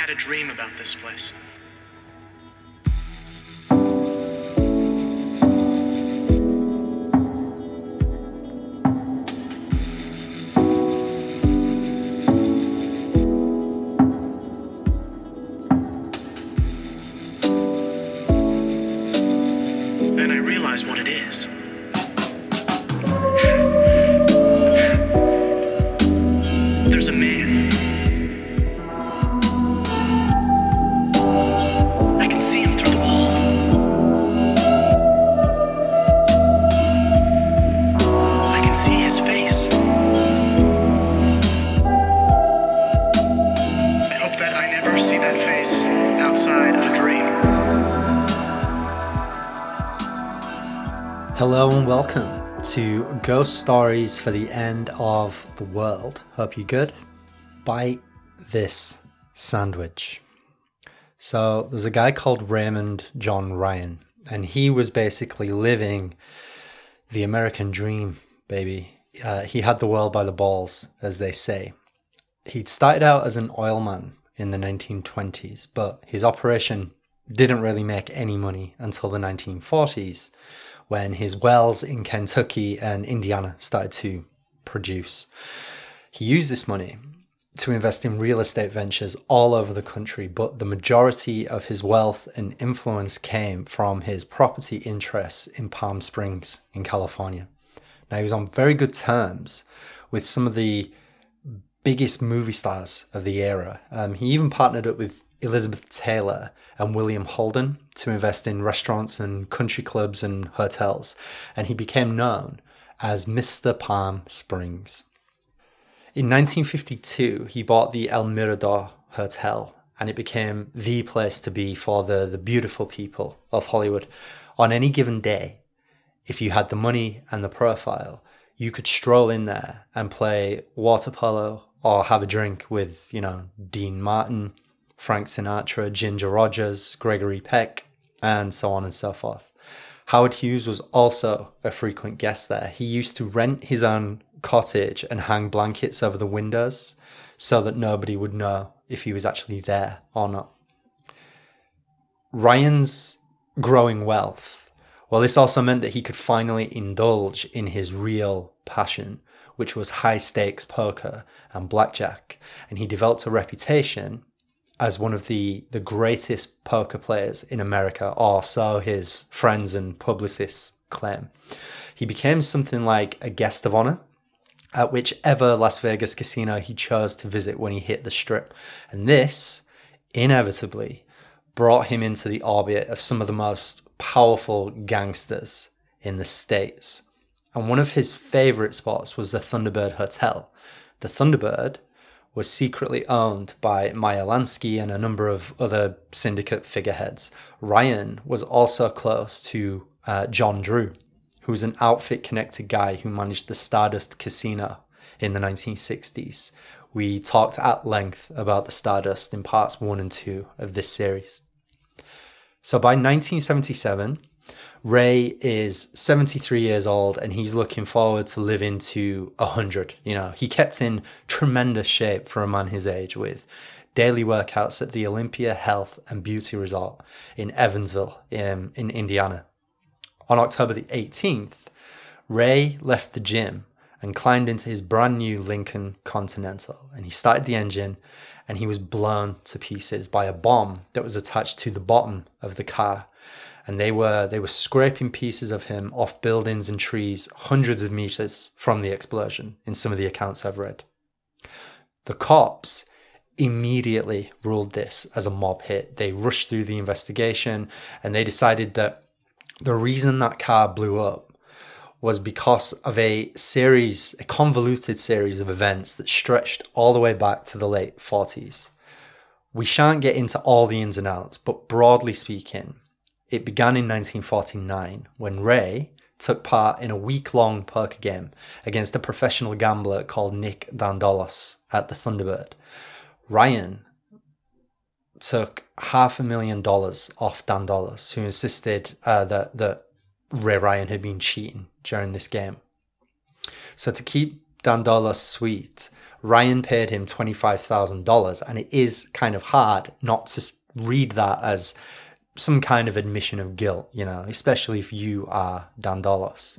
had a dream about this place. Ghost Stories for the End of the World. Hope you're good. Bite this sandwich. So, there's a guy called Raymond John Ryan, and he was basically living the American dream, baby. Uh, he had the world by the balls, as they say. He'd started out as an oilman in the 1920s, but his operation didn't really make any money until the 1940s when his wells in Kentucky and Indiana started to produce. He used this money to invest in real estate ventures all over the country, but the majority of his wealth and influence came from his property interests in Palm Springs in California. Now, he was on very good terms with some of the biggest movie stars of the era. Um, he even partnered up with Elizabeth Taylor and William Holden to invest in restaurants and country clubs and hotels, and he became known as Mr. Palm Springs. In 1952, he bought the El Mirador Hotel, and it became the place to be for the, the beautiful people of Hollywood. On any given day, if you had the money and the profile, you could stroll in there and play water polo or have a drink with, you know, Dean Martin, Frank Sinatra, Ginger Rogers, Gregory Peck, and so on and so forth. Howard Hughes was also a frequent guest there. He used to rent his own cottage and hang blankets over the windows so that nobody would know if he was actually there or not. Ryan's growing wealth, well, this also meant that he could finally indulge in his real passion, which was high stakes poker and blackjack, and he developed a reputation as one of the, the greatest poker players in America, or so his friends and publicists claim. He became something like a guest of honor at whichever Las Vegas casino he chose to visit when he hit the strip. And this, inevitably, brought him into the orbit of some of the most powerful gangsters in the States. And one of his favorite spots was the Thunderbird Hotel. The Thunderbird was secretly owned by Meyer Lansky and a number of other syndicate figureheads. Ryan was also close to uh, John Drew, who was an outfit connected guy who managed the Stardust Casino in the 1960s. We talked at length about the Stardust in parts one and two of this series. So by 1977, Ray is 73 years old and he's looking forward to living to 100. You know, he kept in tremendous shape for a man his age with daily workouts at the Olympia Health and Beauty Resort in Evansville in, in Indiana. On October the 18th, Ray left the gym and climbed into his brand new Lincoln Continental and he started the engine and he was blown to pieces by a bomb that was attached to the bottom of the car and they were they were scraping pieces of him off buildings and trees hundreds of meters from the explosion in some of the accounts I've read. The cops immediately ruled this as a mob hit. They rushed through the investigation and they decided that the reason that car blew up was because of a series, a convoluted series of events that stretched all the way back to the late 40s. We shan't get into all the ins and outs, but broadly speaking, it began in 1949 when Ray took part in a week long poker game against a professional gambler called Nick Dandolos at the Thunderbird. Ryan took half a million dollars off Dandolos, who insisted uh, that, that Ray Ryan had been cheating during this game. So to keep Dandolos sweet, Ryan paid him $25,000, and it is kind of hard not to read that as some kind of admission of guilt, you know, especially if you are Dandolos.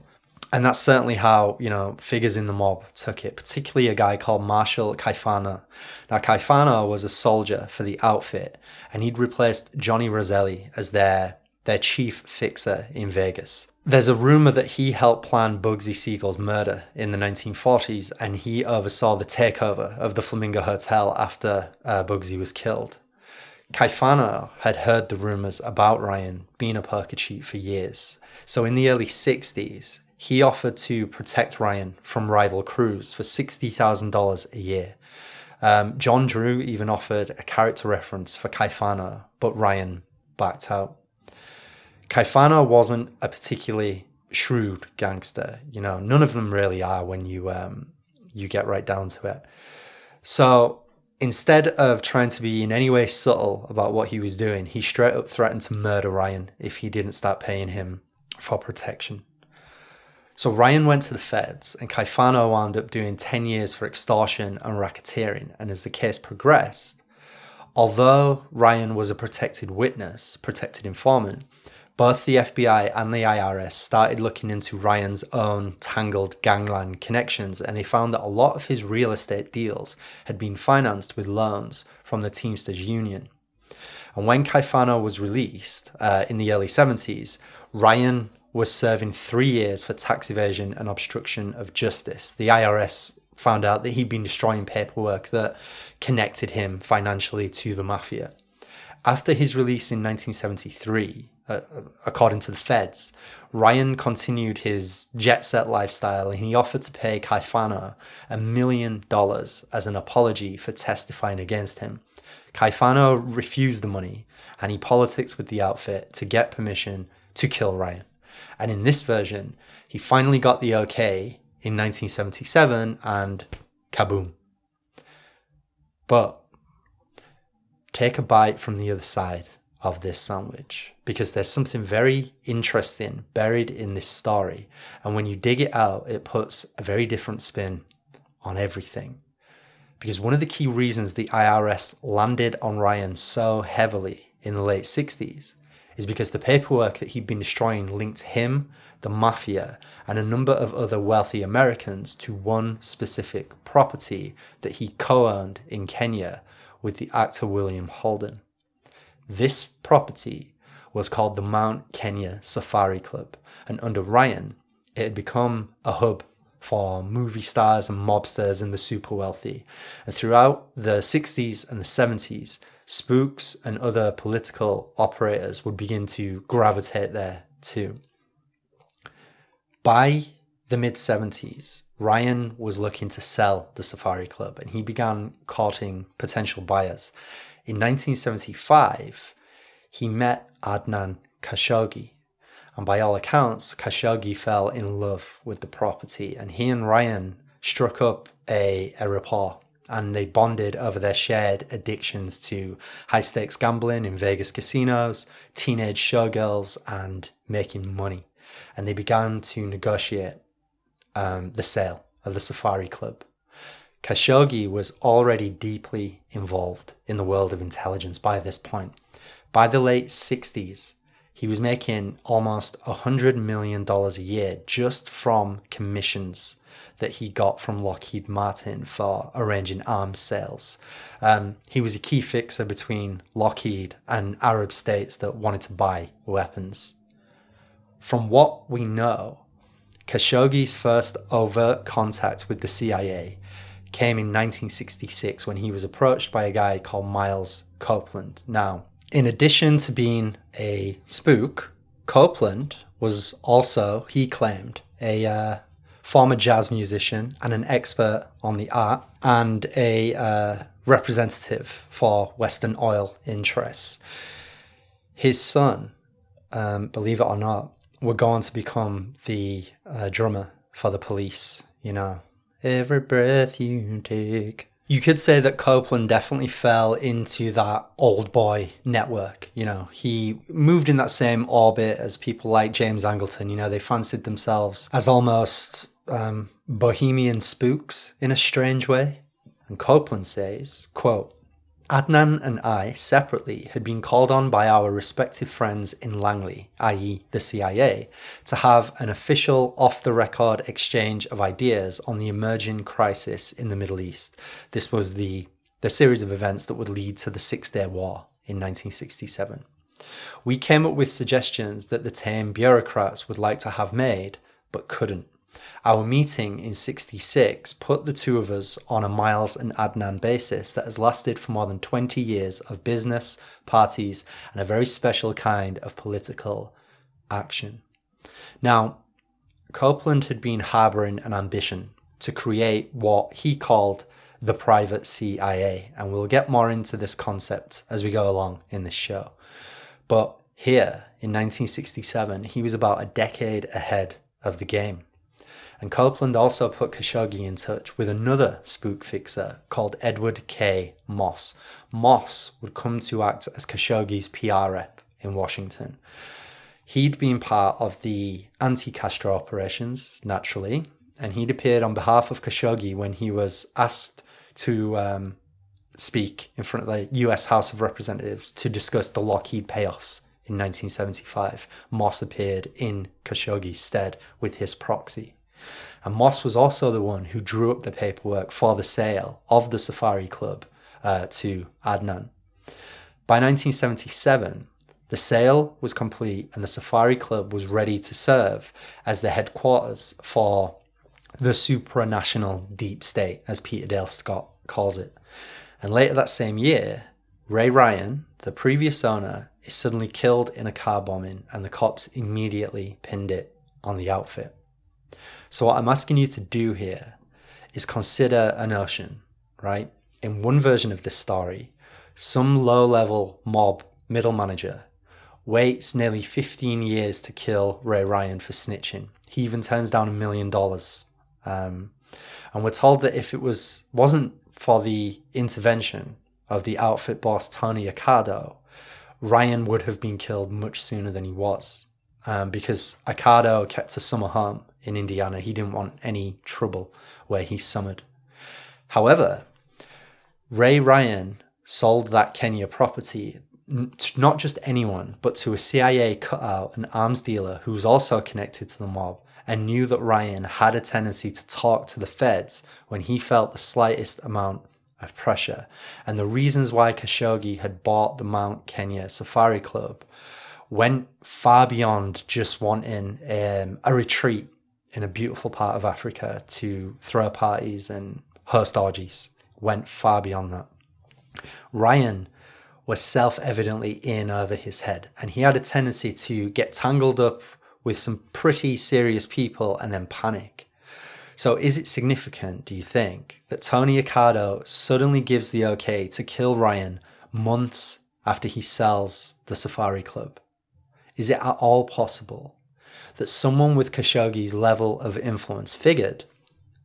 And that's certainly how, you know, figures in the mob took it, particularly a guy called Marshall Caifano. Now, Caifano was a soldier for the outfit, and he'd replaced Johnny Roselli as their, their chief fixer in Vegas. There's a rumor that he helped plan Bugsy Siegel's murder in the 1940s, and he oversaw the takeover of the Flamingo Hotel after uh, Bugsy was killed. Caifano had heard the rumors about Ryan being a poker cheat for years. So in the early 60s, he offered to protect Ryan from rival crews for $60,000 a year. Um, John Drew even offered a character reference for Caifano, but Ryan backed out. Caifano wasn't a particularly shrewd gangster. You know, none of them really are when you um, you get right down to it. So instead of trying to be in any way subtle about what he was doing, he straight up threatened to murder Ryan if he didn't start paying him for protection. So Ryan went to the feds, and Caifano wound up doing 10 years for extortion and racketeering. And as the case progressed, although Ryan was a protected witness, protected informant, both the FBI and the IRS started looking into Ryan's own tangled gangland connections, and they found that a lot of his real estate deals had been financed with loans from the Teamsters Union. And when Caifano was released uh, in the early 70s, Ryan was serving three years for tax evasion and obstruction of justice. The IRS found out that he'd been destroying paperwork that connected him financially to the mafia. After his release in 1973, uh, according to the feds, Ryan continued his jet set lifestyle and he offered to pay Caifano a million dollars as an apology for testifying against him. Caifano refused the money and he politics with the outfit to get permission to kill Ryan. And in this version, he finally got the okay in 1977 and kaboom. But take a bite from the other side of this sandwich because there's something very interesting buried in this story. And when you dig it out, it puts a very different spin on everything. Because one of the key reasons the IRS landed on Ryan so heavily in the late 60s is because the paperwork that he'd been destroying linked him, the mafia, and a number of other wealthy Americans to one specific property that he co owned in Kenya with the actor William Holden. This property was called the Mount Kenya Safari Club, and under Ryan, it had become a hub for movie stars and mobsters and the super wealthy. And throughout the 60s and the 70s, spooks and other political operators would begin to gravitate there too. By the mid 70s, Ryan was looking to sell the Safari Club and he began courting potential buyers. In 1975, he met Adnan Khashoggi, and by all accounts, Khashoggi fell in love with the property, and he and Ryan struck up a, a rapport and they bonded over their shared addictions to high stakes gambling in Vegas casinos, teenage showgirls, and making money. And they began to negotiate um, the sale of the Safari Club. Khashoggi was already deeply involved in the world of intelligence by this point. By the late 60s, he was making almost $100 million a year just from commissions that he got from Lockheed Martin for arranging arms sales. Um, he was a key fixer between Lockheed and Arab states that wanted to buy weapons. From what we know, Khashoggi's first overt contact with the CIA came in 1966 when he was approached by a guy called Miles Copeland. Now, in addition to being a spook, Copeland was also, he claimed, a uh, former jazz musician and an expert on the art and a uh, representative for Western oil interests. His son, um, believe it or not, would go on to become the uh, drummer for the police, you know. Every breath you take. You could say that Copeland definitely fell into that old boy network. You know, he moved in that same orbit as people like James Angleton. You know, they fancied themselves as almost um, bohemian spooks in a strange way. And Copeland says, quote, Adnan and I separately had been called on by our respective friends in Langley, i.e., the CIA, to have an official off the record exchange of ideas on the emerging crisis in the Middle East. This was the, the series of events that would lead to the Six Day War in 1967. We came up with suggestions that the tame bureaucrats would like to have made, but couldn't. Our meeting in 66 put the two of us on a Miles and Adnan basis that has lasted for more than 20 years of business, parties, and a very special kind of political action. Now, Copeland had been harboring an ambition to create what he called the private CIA, and we'll get more into this concept as we go along in this show. But here in 1967, he was about a decade ahead of the game. And Copeland also put Khashoggi in touch with another spook fixer called Edward K. Moss. Moss would come to act as Khashoggi's PR rep in Washington. He'd been part of the anti Castro operations, naturally, and he'd appeared on behalf of Khashoggi when he was asked to um, speak in front of the US House of Representatives to discuss the Lockheed payoffs in 1975. Moss appeared in Khashoggi's stead with his proxy. And Moss was also the one who drew up the paperwork for the sale of the Safari Club uh, to Adnan. By 1977, the sale was complete and the Safari Club was ready to serve as the headquarters for the supranational deep state, as Peter Dale Scott calls it. And later that same year, Ray Ryan, the previous owner, is suddenly killed in a car bombing, and the cops immediately pinned it on the outfit. So, what I'm asking you to do here is consider a notion, right? In one version of this story, some low level mob middle manager waits nearly 15 years to kill Ray Ryan for snitching. He even turns down a million dollars. Um, and we're told that if it was wasn't for the intervention of the outfit boss Tony Accardo, Ryan would have been killed much sooner than he was. Um, because Accardo kept a summer home in Indiana. He didn't want any trouble where he summered. However, Ray Ryan sold that Kenya property not just anyone, but to a CIA cutout, an arms dealer who was also connected to the mob and knew that Ryan had a tendency to talk to the feds when he felt the slightest amount of pressure. And the reasons why Khashoggi had bought the Mount Kenya Safari Club went far beyond just wanting um, a retreat in a beautiful part of Africa to throw parties and host orgies. Went far beyond that. Ryan was self evidently in over his head, and he had a tendency to get tangled up with some pretty serious people and then panic. So, is it significant, do you think, that Tony Accardo suddenly gives the okay to kill Ryan months after he sells the Safari Club? Is it at all possible that someone with Khashoggi's level of influence figured,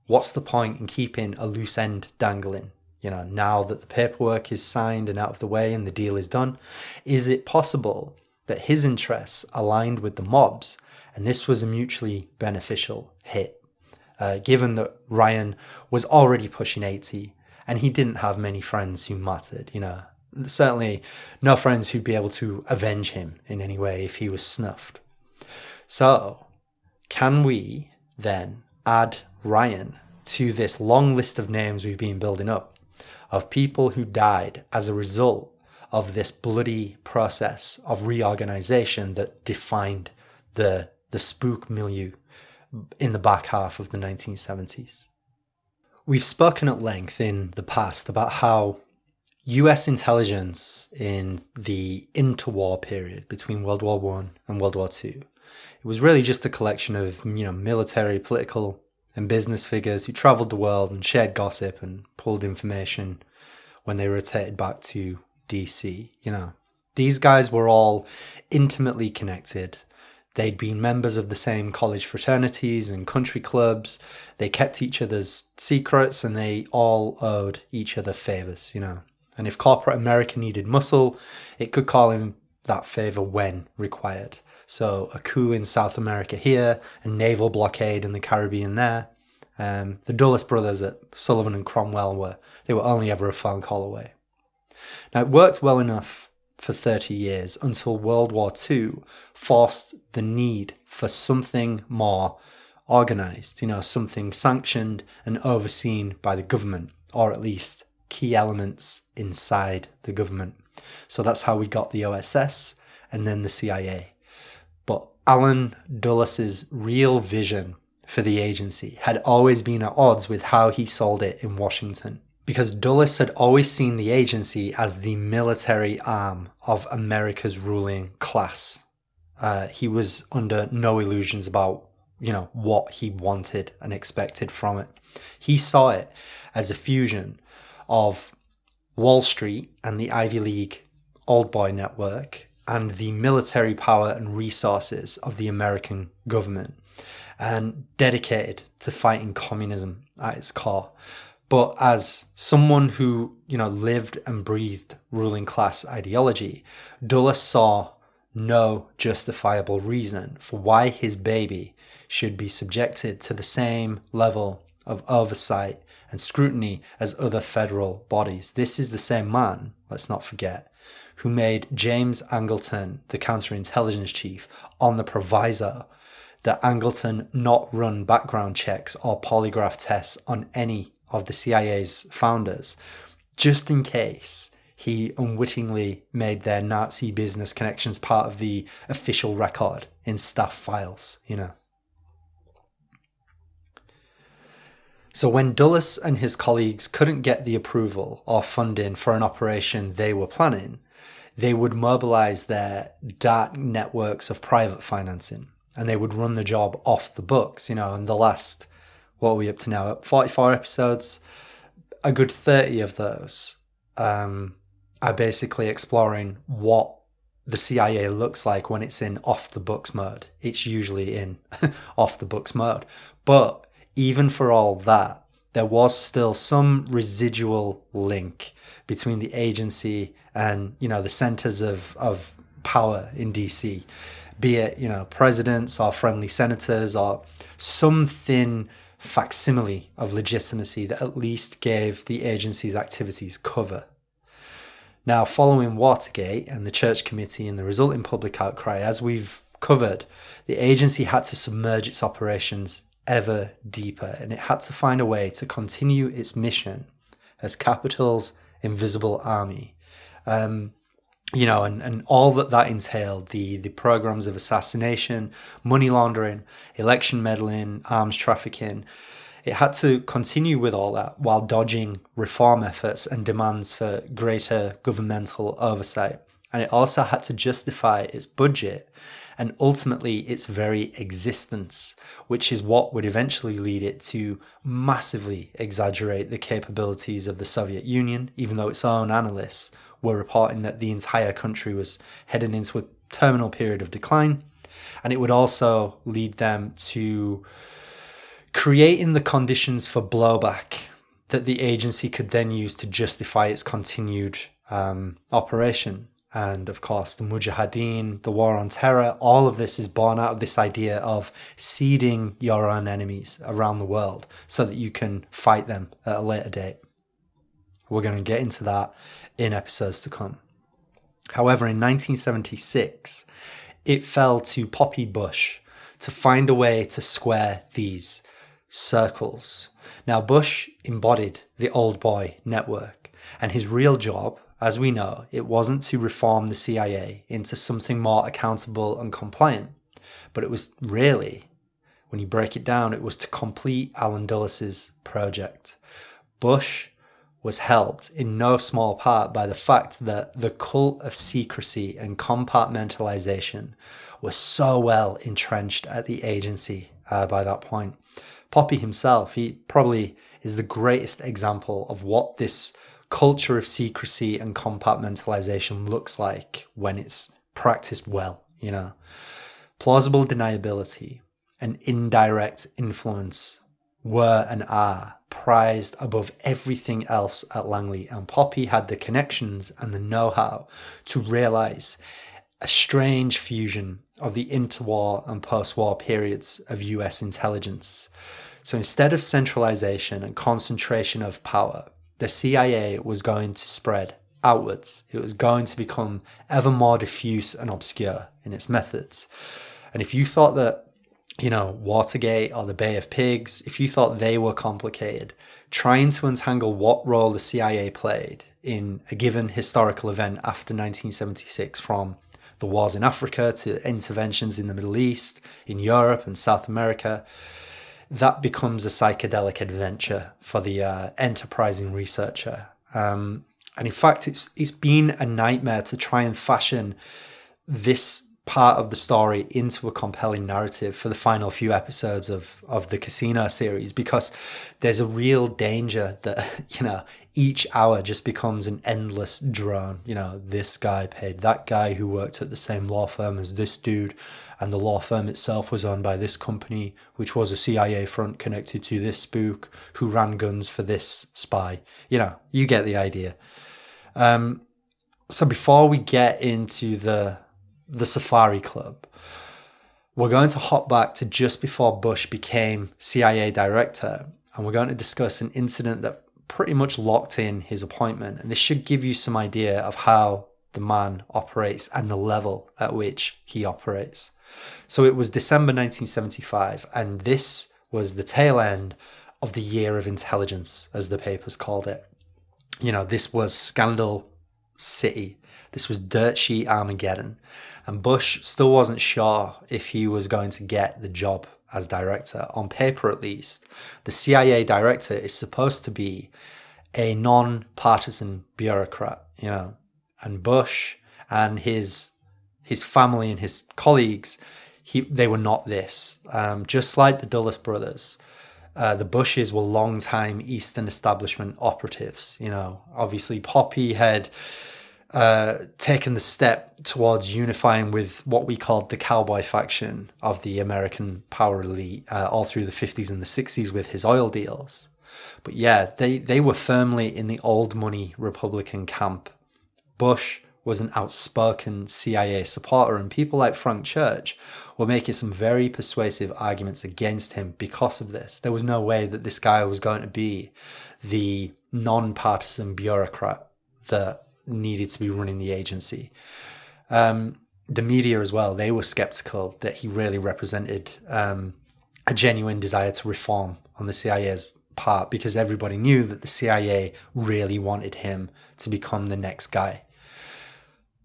what's the point in keeping a loose end dangling? You know, now that the paperwork is signed and out of the way and the deal is done, is it possible that his interests aligned with the mobs and this was a mutually beneficial hit? Uh, given that Ryan was already pushing 80 and he didn't have many friends who mattered, you know, certainly no friends who'd be able to avenge him in any way if he was snuffed. So, can we then add Ryan to this long list of names we've been building up of people who died as a result of this bloody process of reorganization that defined the, the spook milieu in the back half of the 1970s? We've spoken at length in the past about how US intelligence in the interwar period between World War One and World War Two it was really just a collection of you know military, political, and business figures who travelled the world and shared gossip and pulled information when they rotated back to DC. You know, these guys were all intimately connected. They'd been members of the same college fraternities and country clubs. They kept each other's secrets and they all owed each other favors, you know. And if corporate America needed muscle, it could call in that favor when required. So a coup in South America here, a naval blockade in the Caribbean there, Um, the Dulles brothers at Sullivan and Cromwell were they were only ever a phone call away. Now it worked well enough for 30 years until World War II forced the need for something more organized, you know, something sanctioned and overseen by the government, or at least key elements inside the government. So that's how we got the OSS and then the CIA. But Allen Dulles's real vision for the agency had always been at odds with how he sold it in Washington. Because Dulles had always seen the agency as the military arm of America's ruling class. Uh, he was under no illusions about, you know, what he wanted and expected from it. He saw it as a fusion of Wall Street and the Ivy League Old Boy Network and the military power and resources of the American government and dedicated to fighting communism at its core. But as someone who, you know, lived and breathed ruling class ideology, Dulles saw no justifiable reason for why his baby should be subjected to the same level of oversight and scrutiny as other federal bodies. This is the same man, let's not forget, who made James Angleton the counterintelligence chief on the proviso that Angleton not run background checks or polygraph tests on any of the CIA's founders, just in case he unwittingly made their Nazi business connections part of the official record in staff files, you know. So when Dulles and his colleagues couldn't get the approval or funding for an operation they were planning, they would mobilize their dark networks of private financing and they would run the job off the books, you know, and the last, what are we up to now? 44 episodes, a good 30 of those um, are basically exploring what the CIA looks like when it's in off the books mode. It's usually in off the books mode. But even for all that, there was still some residual link between the agency and you know the centers of of power in DC, be it you know presidents or friendly senators or something facsimile of legitimacy that at least gave the agency's activities cover. Now, following Watergate and the Church Committee and the resulting public outcry, as we've covered, the agency had to submerge its operations ever deeper, and it had to find a way to continue its mission as capital's invisible army. Um, you know, and, and all that that entailed the the programs of assassination, money laundering, election meddling, arms trafficking. It had to continue with all that while dodging reform efforts and demands for greater governmental oversight. And it also had to justify its budget and ultimately its very existence, which is what would eventually lead it to massively exaggerate the capabilities of the Soviet Union, even though its own analysts were reporting that the entire country was heading into a terminal period of decline. And it would also lead them to creating the conditions for blowback that the agency could then use to justify its continued um, operation and of course the Mujahideen, the war on terror, all of this is born out of this idea of seeding your own enemies around the world so that you can fight them at a later date. We're going to get into that in episodes to come. However, in 1976, it fell to Poppy Bush to find a way to square these circles. Now, Bush embodied the old boy network, and his real job as we know, it wasn't to reform the CIA into something more accountable and compliant, but it was really, when you break it down, it was to complete Allen Dulles's project. Bush was helped in no small part by the fact that the cult of secrecy and compartmentalization was so well entrenched at the agency uh, by that point. Poppy himself, he probably is the greatest example of what this culture of secrecy and compartmentalization looks like when it's practiced well, you know. Plausible deniability and indirect influence were and are prized above everything else at Langley, and Poppy had the connections and the know how to realize a strange fusion of the interwar and post war periods of US intelligence So instead of centralization and concentration of power, the CIA was going to spread outwards. It was going to become ever more diffuse and obscure in its methods. And if you thought that, you know, Watergate or the Bay of Pigs, if you thought they were complicated, trying to untangle what role the CIA played in a given historical event after 1976 from the wars in Africa to interventions in the Middle East, in Europe and South America, that becomes a psychedelic adventure for the uh, enterprising researcher. Um, and in fact, it's it's been a nightmare to try and fashion this part of the story into a compelling narrative for the final few episodes of of the casino series because there's a real danger that you know each hour just becomes an endless drone. You know this guy paid that guy who worked at the same law firm as this dude and the law firm itself was owned by this company which was a CIA front connected to this spook who ran guns for this spy. You know you get the idea. Um so before we get into the the Safari Club, we're going to hop back to just before Bush became CIA director, and we're going to discuss an incident that pretty much locked in his appointment. And this should give you some idea of how the man operates and the level at which he operates. So it was December 1975, and this was the tail end of the year of intelligence, as the papers called it. You know, this was Scandal City. This was dirt sheet Armageddon. And Bush still wasn't sure if he was going to get the job as director, on paper at least. The CIA director is supposed to be a non partisan bureaucrat, you know, and Bush and his his family and his colleagues, he, they were not this. Um, just like the Dulles brothers, uh, the Bushes were long-time Eastern establishment operatives. You know, obviously Poppy had uh, taken the step towards unifying with what we called the cowboy faction of the American power elite uh, all through the 50s and the 60s with his oil deals. But yeah, they, they were firmly in the old money Republican camp. Bush was an outspoken CIA supporter, and people like Frank Church were making some very persuasive arguments against him because of this. There was no way that this guy was going to be the non partisan bureaucrat that needed to be running the agency. Um, the media as well, they were skeptical that he really represented um, a genuine desire to reform on the CIA's part because everybody knew that the CIA really wanted him to become the next guy.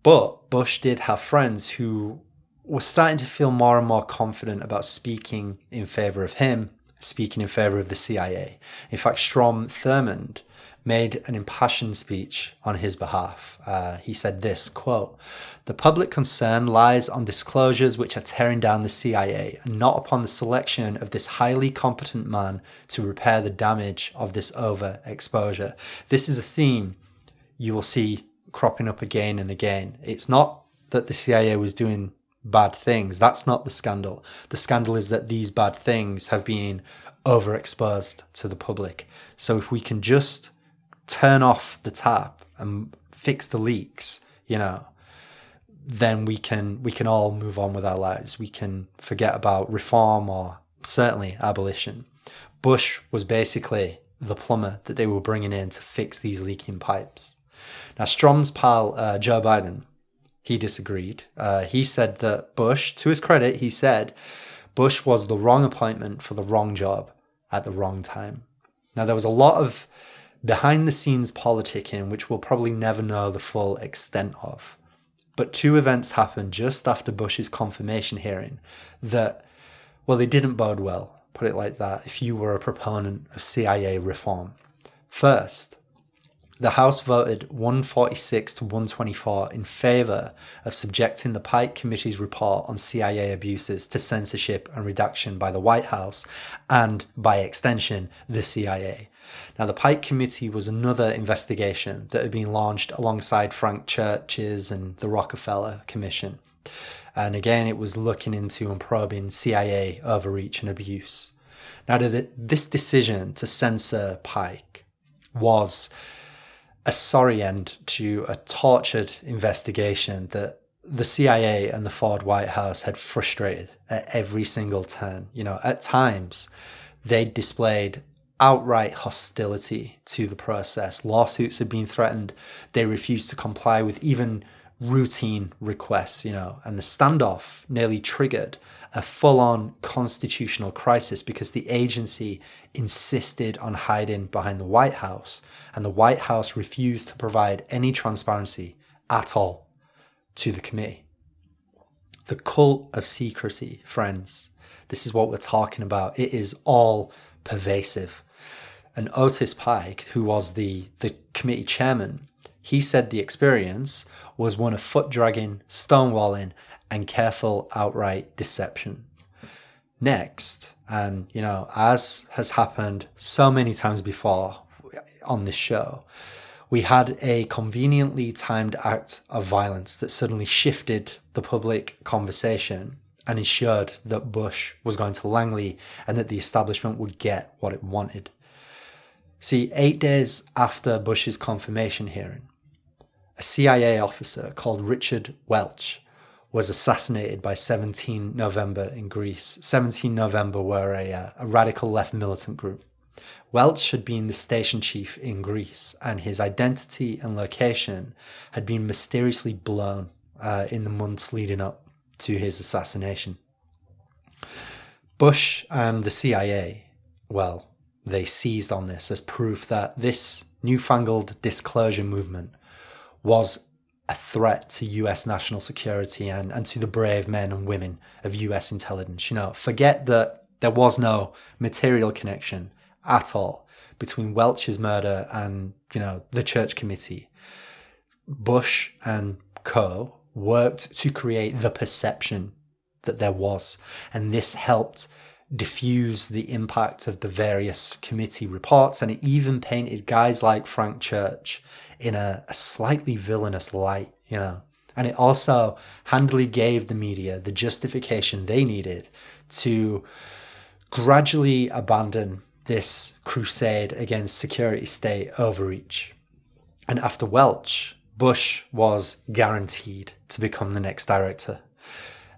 But Bush did have friends who were starting to feel more and more confident about speaking in favor of him, speaking in favor of the CIA. In fact, Strom Thurmond made an impassioned speech on his behalf. Uh, he said this quote, The public concern lies on disclosures which are tearing down the CIA and not upon the selection of this highly competent man to repair the damage of this overexposure. This is a theme you will see cropping up again and again. It's not that the CIA was doing bad things. That's not the scandal. The scandal is that these bad things have been overexposed to the public. So if we can just turn off the tap and fix the leaks, you know, then we can we can all move on with our lives. We can forget about reform or certainly abolition. Bush was basically the plumber that they were bringing in to fix these leaking pipes. Now, Strom's pal uh, Joe Biden, he disagreed. Uh, he said that Bush, to his credit, he said Bush was the wrong appointment for the wrong job at the wrong time. Now, there was a lot of behind the scenes politicking, which we'll probably never know the full extent of. But two events happened just after Bush's confirmation hearing that, well, they didn't bode well, put it like that, if you were a proponent of CIA reform. First, the House voted 146 to 124 in favour of subjecting the Pike Committee's report on CIA abuses to censorship and redaction by the White House and, by extension, the CIA. Now, the Pike Committee was another investigation that had been launched alongside Frank Church's and the Rockefeller Commission. And again, it was looking into and probing CIA overreach and abuse. Now, this decision to censor Pike was a sorry end to a tortured investigation that the CIA and the Ford White House had frustrated at every single turn. You know, at times, they displayed outright hostility to the process. Lawsuits had been threatened. They refused to comply with even routine requests, you know, and the standoff nearly triggered a full on constitutional crisis because the agency insisted on hiding behind the White House, and the White House refused to provide any transparency at all to the committee. The cult of secrecy, friends, this is what we're talking about. It is all pervasive. And Otis Pike, who was the, the committee chairman, he said the experience was one of foot dragging, stonewalling, and careful outright deception. Next, and you know, as has happened so many times before on this show, we had a conveniently timed act of violence that suddenly shifted the public conversation and ensured that Bush was going to Langley and that the establishment would get what it wanted. See, eight days after Bush's confirmation hearing, a CIA officer called Richard Welch was assassinated by 17 November in Greece. 17 November were a, uh, a radical left militant group. Welch had been the station chief in Greece, and his identity and location had been mysteriously blown uh, in the months leading up to his assassination. Bush and the CIA, well, they seized on this as proof that this newfangled disclosure movement was a threat to US national security and, and to the brave men and women of US intelligence. You know, forget that there was no material connection at all between Welch's murder and, you know, the church committee. Bush and co worked to create the perception that there was. And this helped diffuse the impact of the various committee reports. And it even painted guys like Frank Church in a, a slightly villainous light, you know. And it also handily gave the media the justification they needed to gradually abandon this crusade against security state overreach. And after Welch, Bush was guaranteed to become the next director.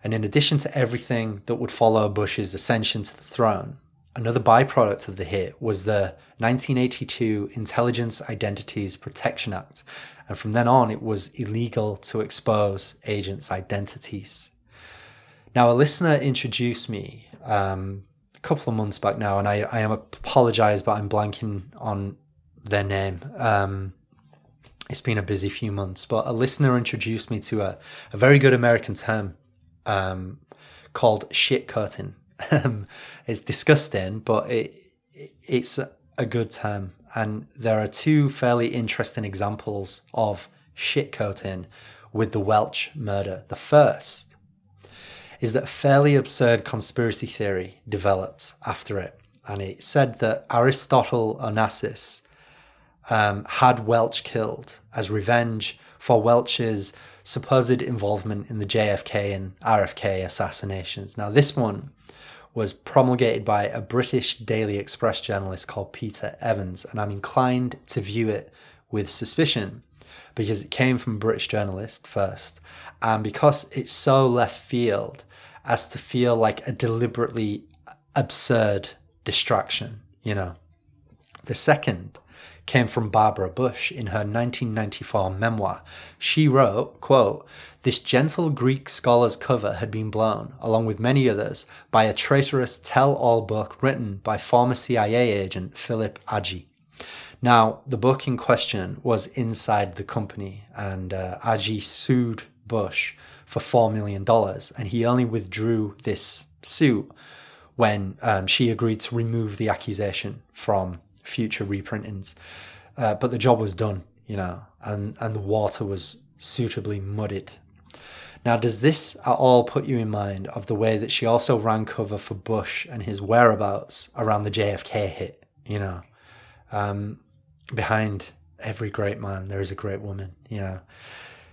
And in addition to everything that would follow Bush's ascension to the throne, another byproduct of the hit was the 1982 Intelligence Identities Protection Act. And from then on, it was illegal to expose agents' identities. Now, a listener introduced me um, a couple of months back now, and I, I am apologize, but I'm blanking on their name. Um, it's been a busy few months, but a listener introduced me to a, a very good American term um, called shit curtain. Um, it's disgusting, but it, it's a good term. And there are two fairly interesting examples of shit coating with the Welch murder. The first is that fairly absurd conspiracy theory developed after it. And it said that Aristotle Onassis um, had Welch killed as revenge for Welch's supposed involvement in the JFK and RFK assassinations. Now, this one was promulgated by a British Daily Express journalist called Peter Evans, and I'm inclined to view it with suspicion because it came from a British journalist first, and because it's so left field as to feel like a deliberately absurd distraction, you know. The second came from Barbara Bush in her 1994 memoir. She wrote, quote, This gentle Greek scholar's cover had been blown, along with many others, by a traitorous tell-all book written by former CIA agent Philip Agee. Now, the book in question was inside the company, and uh, Agee sued Bush for $4 million, and he only withdrew this suit when um, she agreed to remove the accusation from future reprintings. Uh, but the job was done, you know, and, and the water was suitably muddied. Now, does this at all put you in mind of the way that she also ran cover for Bush and his whereabouts around the JFK hit? You know, um, behind every great man, there is a great woman, you know.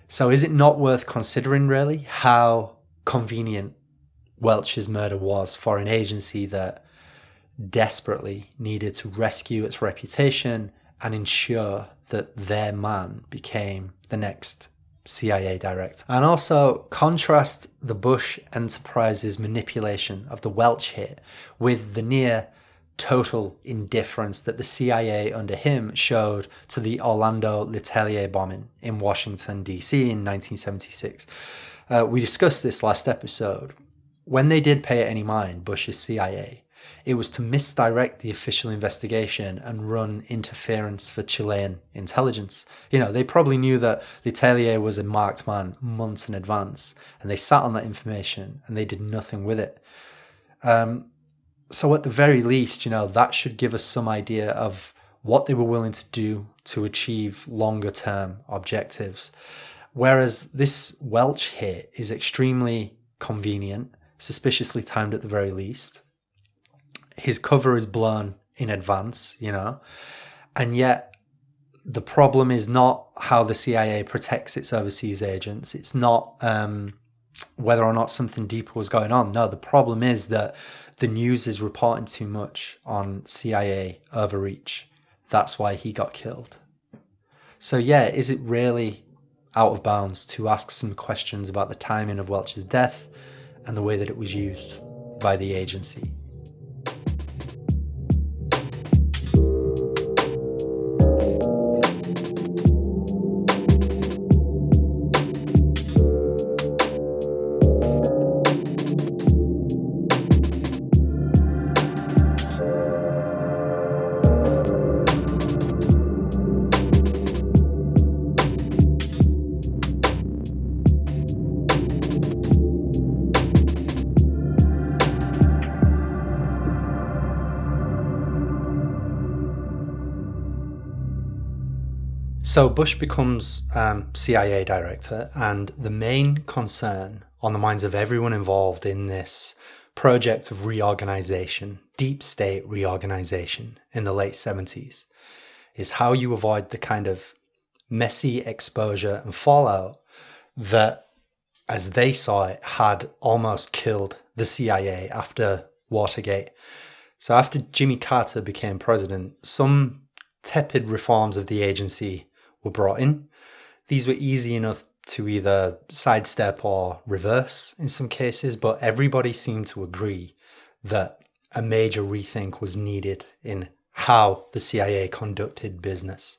So, is it not worth considering, really, how convenient Welch's murder was for an agency that desperately needed to rescue its reputation and ensure that their man became the next CIA director. And also contrast the Bush Enterprises manipulation of the Welch hit with the near total indifference that the CIA under him showed to the Orlando Letelier bombing in Washington, D.C. in 1976. Uh, we discussed this last episode. When they did pay any mind, Bush's CIA, it was to misdirect the official investigation and run interference for Chilean intelligence. You know, they probably knew that Letelier was a marked man months in advance, and they sat on that information and they did nothing with it. Um, so, at the very least, you know, that should give us some idea of what they were willing to do to achieve longer term objectives. Whereas this Welch hit is extremely convenient, suspiciously timed at the very least his cover is blown in advance, you know, and yet the problem is not how the CIA protects its overseas agents. It's not um, whether or not something deeper was going on. No, the problem is that the news is reporting too much on CIA overreach. That's why he got killed. So, yeah, is it really out of bounds to ask some questions about the timing of Welch's death and the way that it was used by the agency? So Bush becomes um, CIA director, and the main concern on the minds of everyone involved in this project of reorganization, deep state reorganization in the late 70s, is how you avoid the kind of messy exposure and fallout that, as they saw it, had almost killed the CIA after Watergate. So, after Jimmy Carter became president, some tepid reforms of the agency were brought in. These were easy enough to either sidestep or reverse in some cases, but everybody seemed to agree that a major rethink was needed in how the CIA conducted business.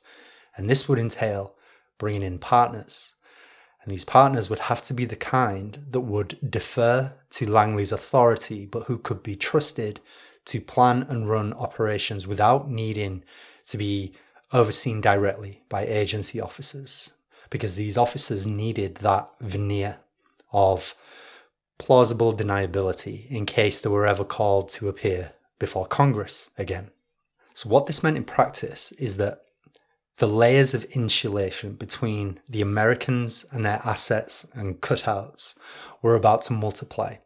And this would entail bringing in partners. And these partners would have to be the kind that would defer to Langley's authority, but who could be trusted to plan and run operations without needing to be overseen directly by agency officers because these officers needed that veneer of plausible deniability in case they were ever called to appear before Congress again. So, what this meant in practice is that the layers of insulation between the Americans and their assets and cutouts were about to multiply.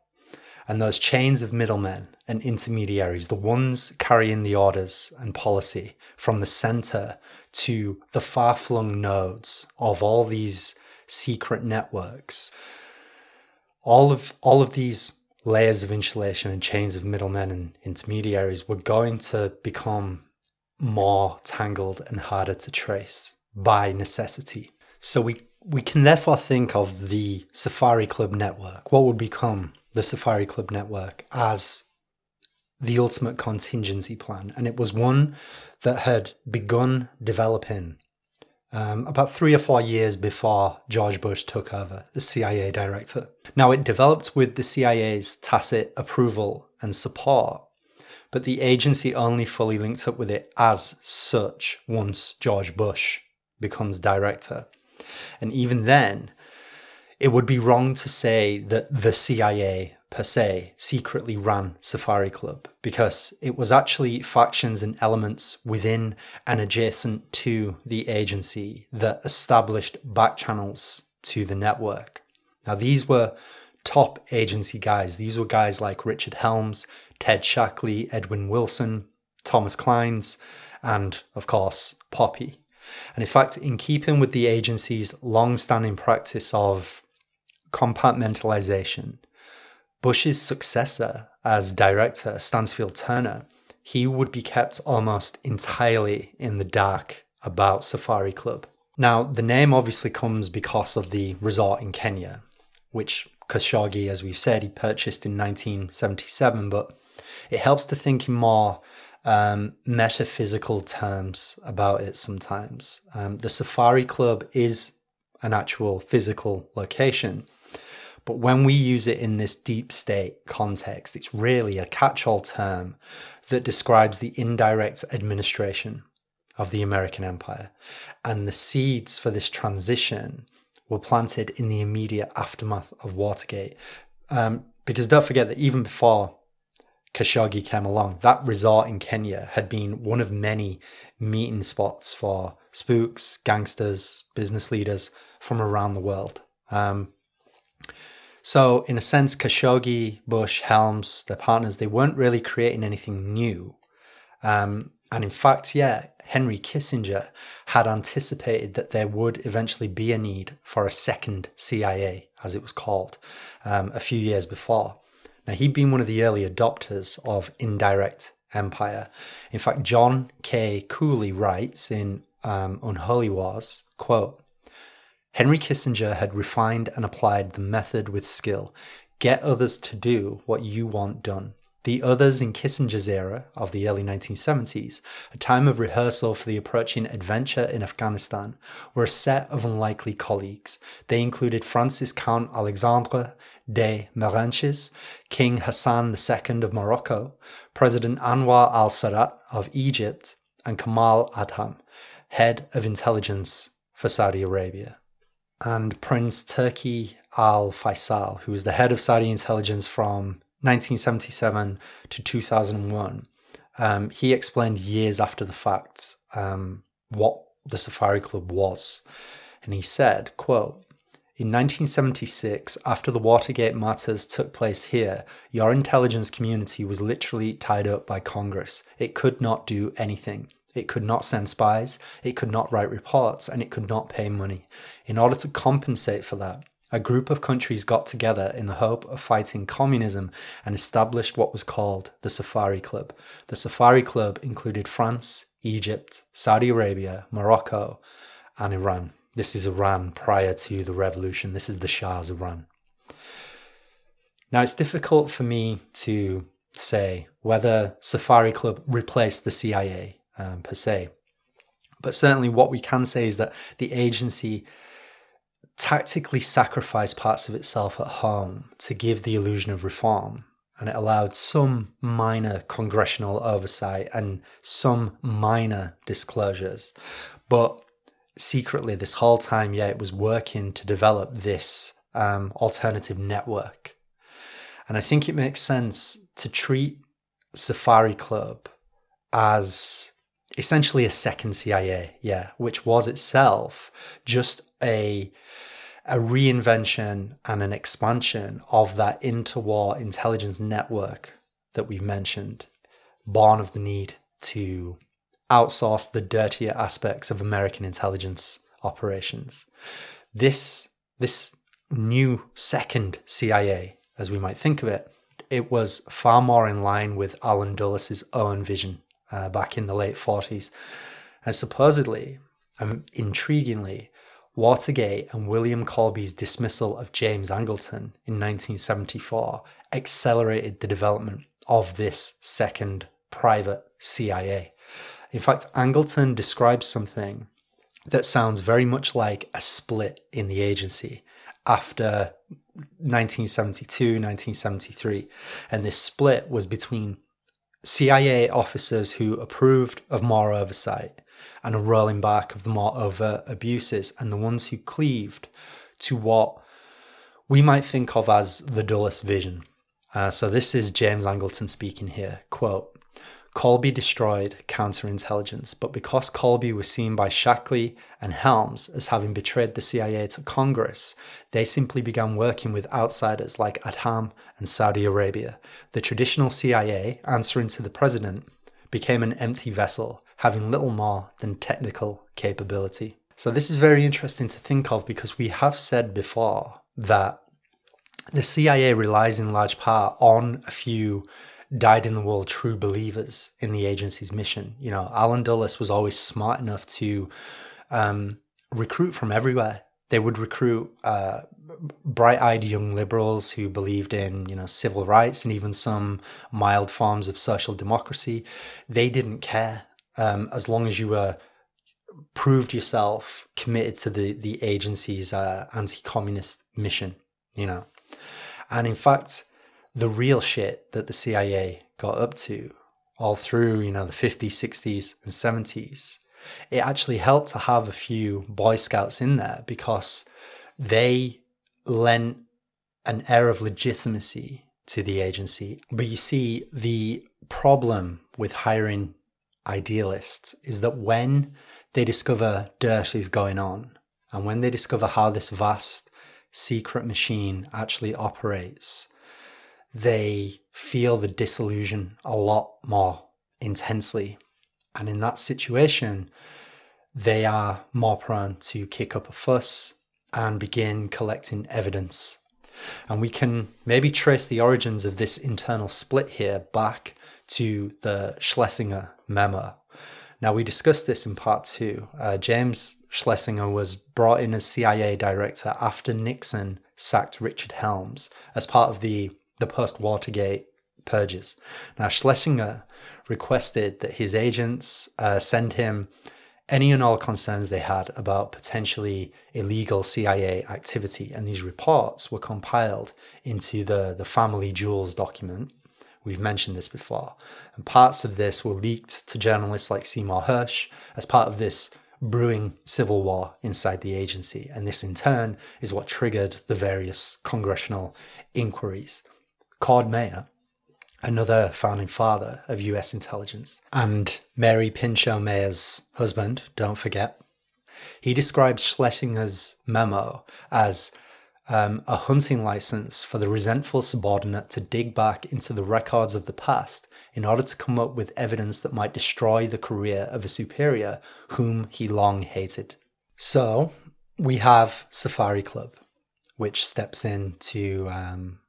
And those chains of middlemen and intermediaries, the ones carrying the orders and policy from the center to the far flung nodes of all these secret networks. All of, all of these layers of insulation and chains of middlemen and intermediaries were going to become more tangled and harder to trace by necessity. So we, we can therefore think of the Safari Club network, what would become the Safari Club network, as the ultimate contingency plan, and it was one that had begun developing um, about three or four years before George Bush took over as CIA director. Now, it developed with the CIA's tacit approval and support, but the agency only fully linked up with it as such once George Bush becomes director. And even then, it would be wrong to say that the CIA per se secretly ran Safari Club because it was actually factions and elements within and adjacent to the agency that established back channels to the network. Now, these were top agency guys. These were guys like Richard Helms, Ted Shackley, Edwin Wilson, Thomas Clines, and of course, Poppy. And in fact, in keeping with the agency's long standing practice of compartmentalization, Bush's successor as director, Stansfield Turner, he would be kept almost entirely in the dark about Safari Club. Now, the name obviously comes because of the resort in Kenya, which Khashoggi, as we've said, he purchased in 1977, but it helps to think in more um, metaphysical terms about it sometimes. Um, the Safari Club is an actual physical location. But when we use it in this deep state context, it's really a catch all term that describes the indirect administration of the American empire. And the seeds for this transition were planted in the immediate aftermath of Watergate. Um, because don't forget that even before Khashoggi came along, that resort in Kenya had been one of many meeting spots for spooks, gangsters, business leaders from around the world. Um, so, in a sense, Khashoggi, Bush, Helms, their partners, they weren't really creating anything new. Um, and in fact, yeah, Henry Kissinger had anticipated that there would eventually be a need for a second CIA, as it was called, um, a few years before. Now, he'd been one of the early adopters of indirect empire. In fact, John K. Cooley writes in um, Unholy Wars, quote, Henry Kissinger had refined and applied the method with skill. Get others to do what you want done. The others in Kissinger's era of the early 1970s, a time of rehearsal for the approaching adventure in Afghanistan, were a set of unlikely colleagues. They included France's Count Alexandre de Marenches, King Hassan II of Morocco, President Anwar al Sadat of Egypt, and Kamal Adham, head of intelligence for Saudi Arabia and Prince Turki Al Faisal, who was the head of Saudi intelligence from 1977 to 2001. Um, he explained years after the fact um, what the Safari Club was. And he said, quote, in 1976, after the Watergate matters took place here, your intelligence community was literally tied up by Congress. It could not do anything. It could not send spies, it could not write reports, and it could not pay money. In order to compensate for that, a group of countries got together in the hope of fighting communism and established what was called the Safari Club. The Safari Club included France, Egypt, Saudi Arabia, Morocco, and Iran. This is Iran prior to the revolution. This is the Shah's Iran. Now, it's difficult for me to say whether Safari Club replaced the CIA um, per se. But certainly, what we can say is that the agency tactically sacrificed parts of itself at home to give the illusion of reform. And it allowed some minor congressional oversight and some minor disclosures. But secretly, this whole time, yeah, it was working to develop this um, alternative network. And I think it makes sense to treat Safari Club as essentially a second CIA, yeah, which was itself just a a reinvention and an expansion of that interwar intelligence network that we've mentioned, born of the need to outsource the dirtier aspects of American intelligence operations. This this new second CIA, as we might think of it, it was far more in line with Allen Dulles' own vision uh, back in the late 40s. And supposedly, um, intriguingly, Watergate and William Colby's dismissal of James Angleton in 1974 accelerated the development of this second private CIA. In fact, Angleton describes something that sounds very much like a split in the agency after 1972, 1973. And this split was between CIA officers who approved of more oversight and a rolling back of the more overt abuses, and the ones who cleaved to what we might think of as the Dulles vision. Uh, so this is James Angleton speaking here. Quote, Colby destroyed counterintelligence, but because Colby was seen by Shackley and Helms as having betrayed the CIA to Congress, they simply began working with outsiders like Adham and Saudi Arabia. The traditional CIA, answering to the president, became an empty vessel, having little more than technical capability. So, this is very interesting to think of because we have said before that the CIA relies in large part on a few dyed in the wool true believers in the agency's mission. You know, Allen Dulles was always smart enough to um, recruit from everywhere. They would recruit uh, bright-eyed young liberals who believed in, you know, civil rights and even some mild forms of social democracy. They didn't care um, as long as you were proved yourself committed to the the agency's uh, anti-communist mission. You know, and in fact, the real shit that the CIA got up to all through, you know, the 50s, 60s, and 70s, it actually helped to have a few Boy Scouts in there because they lent an air of legitimacy to the agency. But you see, the problem with hiring idealists is that when they discover dirt is going on, and when they discover how this vast secret machine actually operates, they feel the disillusion a lot more intensely. And in that situation, they are more prone to kick up a fuss and begin collecting evidence. And we can maybe trace the origins of this internal split here back to the Schlesinger memo. Now, we discussed this in part two. Uh, James Schlesinger was brought in as CIA director after Nixon sacked Richard Helms as part of the, the post Watergate purges. Now, Schlesinger requested that his agents uh, send him any and all concerns they had about potentially illegal CIA activity. And these reports were compiled into the, the Family Jewels document. We've mentioned this before. And parts of this were leaked to journalists like Seymour Hersh as part of this brewing civil war inside the agency. And this, in turn, is what triggered the various congressional inquiries. Cord Meyer, another founding father of US intelligence, and Mary Pinchot Meyer's husband, don't forget. He describes Schlesinger's memo as um, a hunting license for the resentful subordinate to dig back into the records of the past in order to come up with evidence that might destroy the career of a superior whom he long hated. So we have Safari Club, which steps in to um,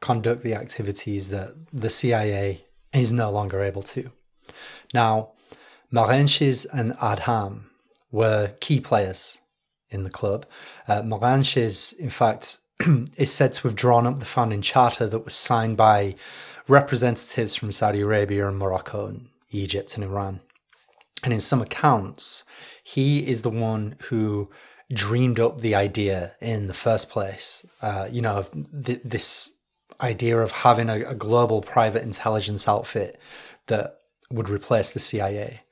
conduct the activities that the CIA is no longer able to. Now, Marenches and Adham were key players in the club. Uh, in fact, is said to have drawn up the founding charter that was signed by representatives from Saudi Arabia and Morocco and Egypt and Iran. And in some accounts, he is the one who dreamed up the idea in the first place. Uh, you know, th- this idea of having a, a global private intelligence outfit that would replace the CIA.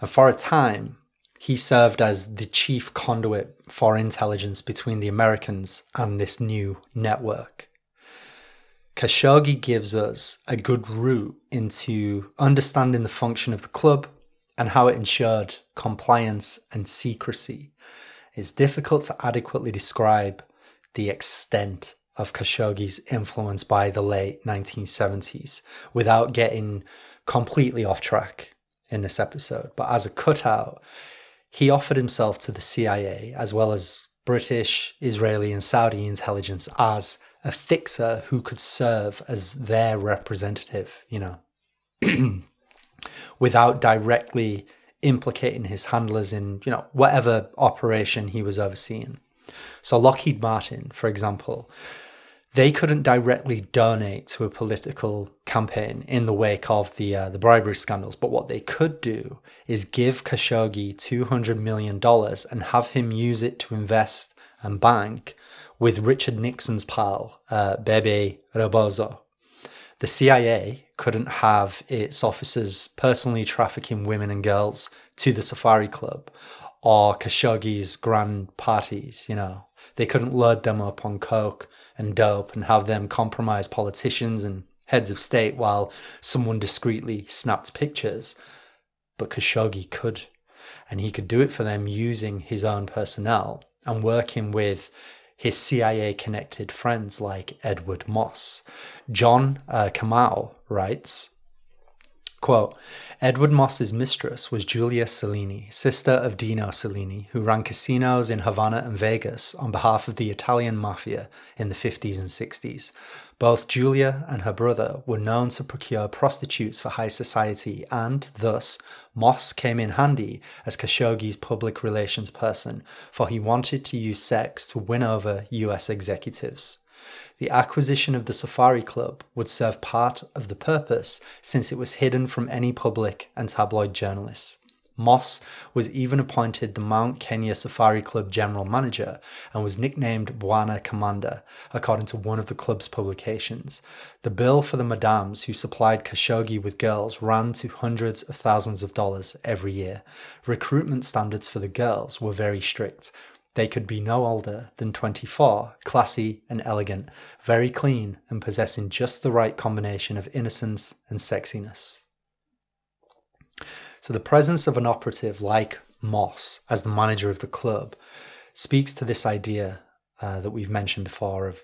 And for a time, he served as the chief conduit for intelligence between the Americans and this new network. Khashoggi gives us a good route into understanding the function of the club and how it ensured compliance and secrecy. It's difficult to adequately describe the extent of Khashoggi's influence by the late 1970s without getting completely off track in this episode. But as a cutout, he offered himself to the CIA as well as British, Israeli, and Saudi intelligence as a fixer who could serve as their representative, you know, without directly implicating his handlers in, you know, whatever operation he was overseeing. So Lockheed Martin, for example, they couldn't directly donate to a political campaign in the wake of the uh, the bribery scandals. But what they could do is give Khashoggi two hundred million dollars and have him use it to invest and bank with Richard Nixon's pal, uh, Bebe Rebozo. The CIA couldn't have its officers personally trafficking women and girls to the Safari Club or Khashoggi's grand parties, you know. They couldn't load them up on coke and dope and have them compromise politicians and heads of state while someone discreetly snapped pictures. But Khashoggi could. And he could do it for them using his own personnel and working with his CIA connected friends like Edward Moss. John uh, Kamau writes Quote, Edward Moss's mistress was Julia Cellini, sister of Dino Cellini, who ran casinos in Havana and Vegas on behalf of the Italian mafia in the 50s and 60s. Both Julia and her brother were known to procure prostitutes for high society, and thus Moss came in handy as Khashoggi's public relations person, for he wanted to use sex to win over US executives. The acquisition of the Safari Club would serve part of the purpose since it was hidden from any public and tabloid journalists. Moss was even appointed the Mount Kenya Safari Club general manager and was nicknamed Bwana Commander, according to one of the club's publications. The bill for the madams who supplied Khashoggi with girls ran to hundreds of thousands of dollars every year. Recruitment standards for the girls were very strict, they could be no older than 24, classy and elegant, very clean, and possessing just the right combination of innocence and sexiness. So, the presence of an operative like Moss as the manager of the club speaks to this idea uh, that we've mentioned before of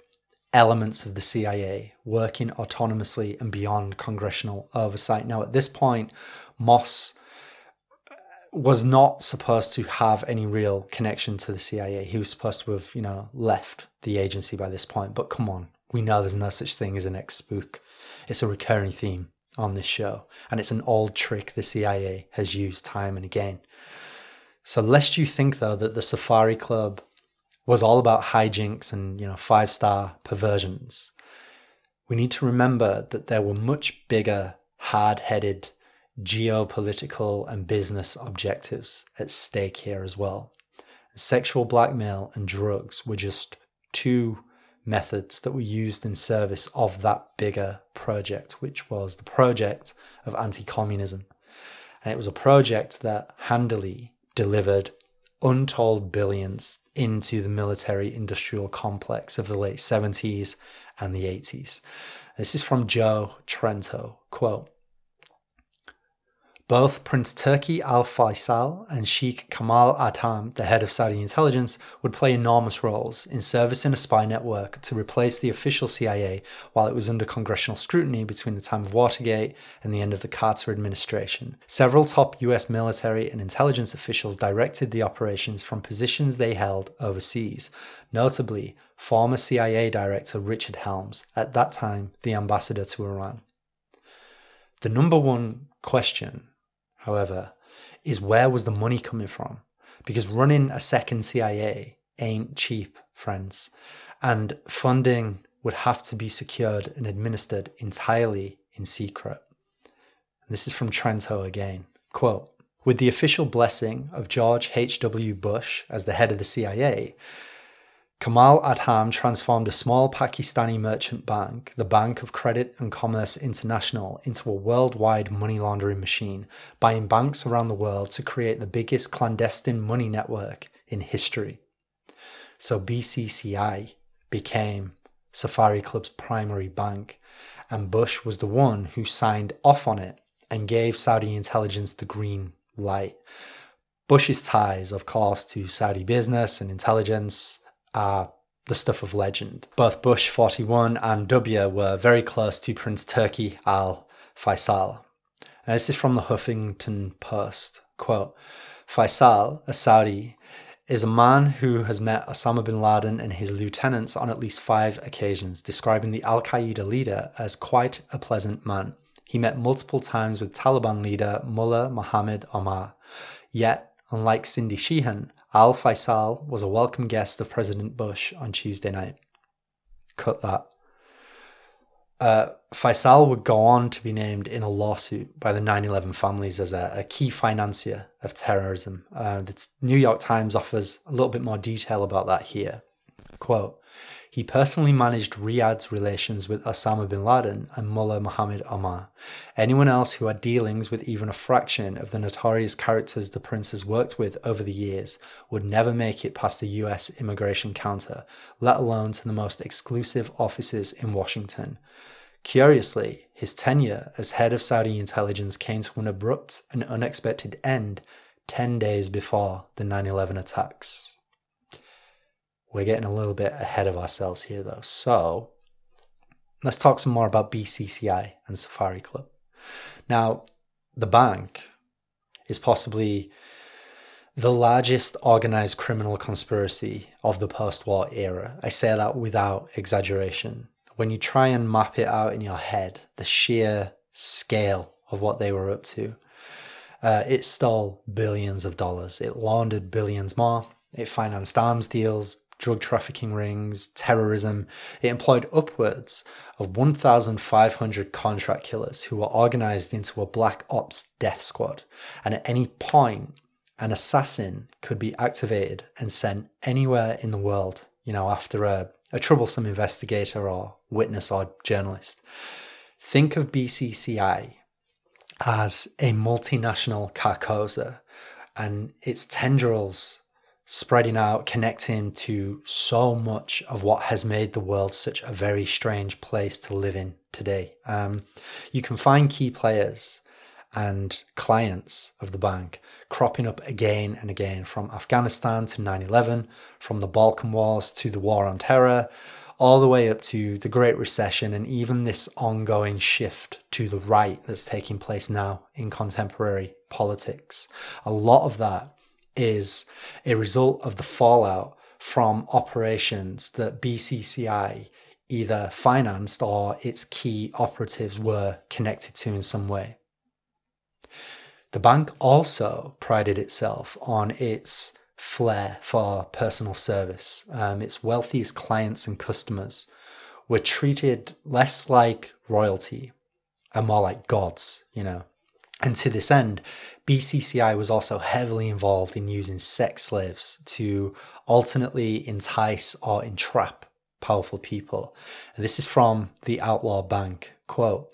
elements of the CIA working autonomously and beyond congressional oversight. Now, at this point, Moss was not supposed to have any real connection to the CIA. He was supposed to have, you know, left the agency by this point. But come on, we know there's no such thing as an ex spook. It's a recurring theme on this show, and it's an old trick the CIA has used time and again. So, lest you think though that the Safari Club was all about hijinks and you know five star perversions, we need to remember that there were much bigger, hard headed geopolitical and business objectives at stake here as well. Sexual blackmail and drugs were just two methods that were used in service of that bigger project, which was the project of anti communism. And it was a project that handily delivered untold billions into the military industrial complex of the late 70s and the 80s. This is from Joe Trento. Quote both Prince Turki Al Faisal and Sheikh Kamal Adham, the head of Saudi intelligence, would play enormous roles in servicing a spy network to replace the official CIA while it was under congressional scrutiny between the time of Watergate and the end of the Carter administration. Several top US military and intelligence officials directed the operations from positions they held overseas, notably former CIA Director Richard Helms, at that time the ambassador to Iran. The number one question however, is where was the money coming from? Because running a second CIA ain't cheap, friends. And funding would have to be secured and administered entirely in secret. And this is from Trento again. Quote, with the official blessing of George H.W. Bush as the head of the CIA, Kamal Adham transformed a small Pakistani merchant bank, the Bank of Credit and Commerce International, into a worldwide money laundering machine, buying banks around the world to create the biggest clandestine money network in history. So BCCI became Safari Club's primary bank, and Bush was the one who signed off on it and gave Saudi intelligence the green light. Bush's ties, of course, to Saudi business and intelligence are the stuff of legend. Both Bush 41 and W were very close to Prince Turki al Faisal. And this is from the Huffington Post. Quote Faisal, a Saudi, is a man who has met Osama bin Laden and his lieutenants on at least five occasions, describing the Al Qaeda leader as quite a pleasant man. He met multiple times with Taliban leader Mullah Mohammed Omar. Yet, unlike Cindy Sheehan, Al Faisal was a welcome guest of President Bush on Tuesday night. Cut that. Uh, Faisal would go on to be named in a lawsuit by the 9 11 families as a, a, key financier of terrorism. Uh, the New York Times offers a little bit more detail about that here. Quote he personally managed Riyadh's relations with Osama bin Laden and Mullah Mohammed Omar. Anyone else who had dealings with even a fraction of the notorious characters the prince has worked with over the years would never make it past the US immigration counter, let alone to the most exclusive offices in Washington. Curiously, his tenure as head of Saudi intelligence came to an abrupt and unexpected end 10 days before the 9 11 attacks. We're getting a little bit ahead of ourselves here, though. So let's talk some more about BCCI and Safari Club. Now, the bank is possibly the largest organized criminal conspiracy of the post war era. I say that without exaggeration. When you try and map it out in your head, the sheer scale of what they were up to, uh, it stole billions of dollars. It laundered billions more. It financed arms deals, drug trafficking rings, terrorism. It employed upwards of 1,500 contract killers who were organized into a black ops death squad. And at any point, an assassin could be activated and sent anywhere in the world, you know, after a, a troublesome investigator or witness or journalist. Think of BCCI as a multinational carcosa and its tendrils spreading out, connecting to so much of what has made the world such a very strange place to live in today. Um, you can find key players and clients of the bank cropping up again and again from Afghanistan to 9 11, from the Balkan Wars to the War on Terror, all the way up to the Great Recession and even this ongoing shift to the right that's taking place now in contemporary politics. A lot of that is a result of the fallout from operations that BCCI either financed or its key operatives were connected to in some way. The bank also prided itself on its flair for personal service. Um, its wealthiest clients and customers were treated less like royalty and more like gods, you know. And to this end, BCCI was also heavily involved in using sex slaves to alternately entice or entrap powerful people. And this is from the Outlaw Bank quote.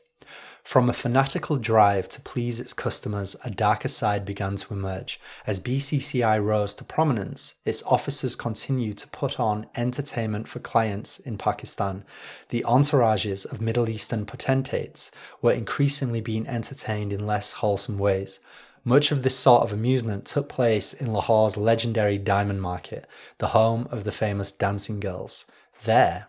From a fanatical drive to please its customers, a darker side began to emerge. As BCCI rose to prominence, its officers continued to put on entertainment for clients in Pakistan. The entourages of Middle Eastern potentates were increasingly being entertained in less wholesome ways. Much of this sort of amusement took place in Lahore's legendary Diamond Market, the home of the famous dancing girls. There,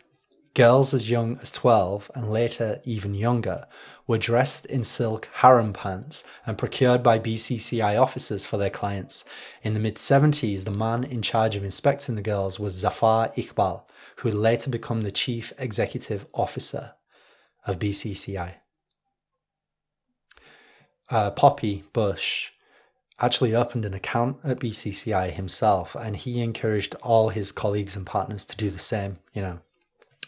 girls as young as 12 and later even younger were dressed in silk harem pants and procured by BCCI officers for their clients. In the mid 70s, the man in charge of inspecting the girls was Zafar Iqbal, who would later become the chief executive officer of BCCI. Uh, Poppy Bush actually opened an account at BCCI himself, and he encouraged all his colleagues and partners to do the same, you know.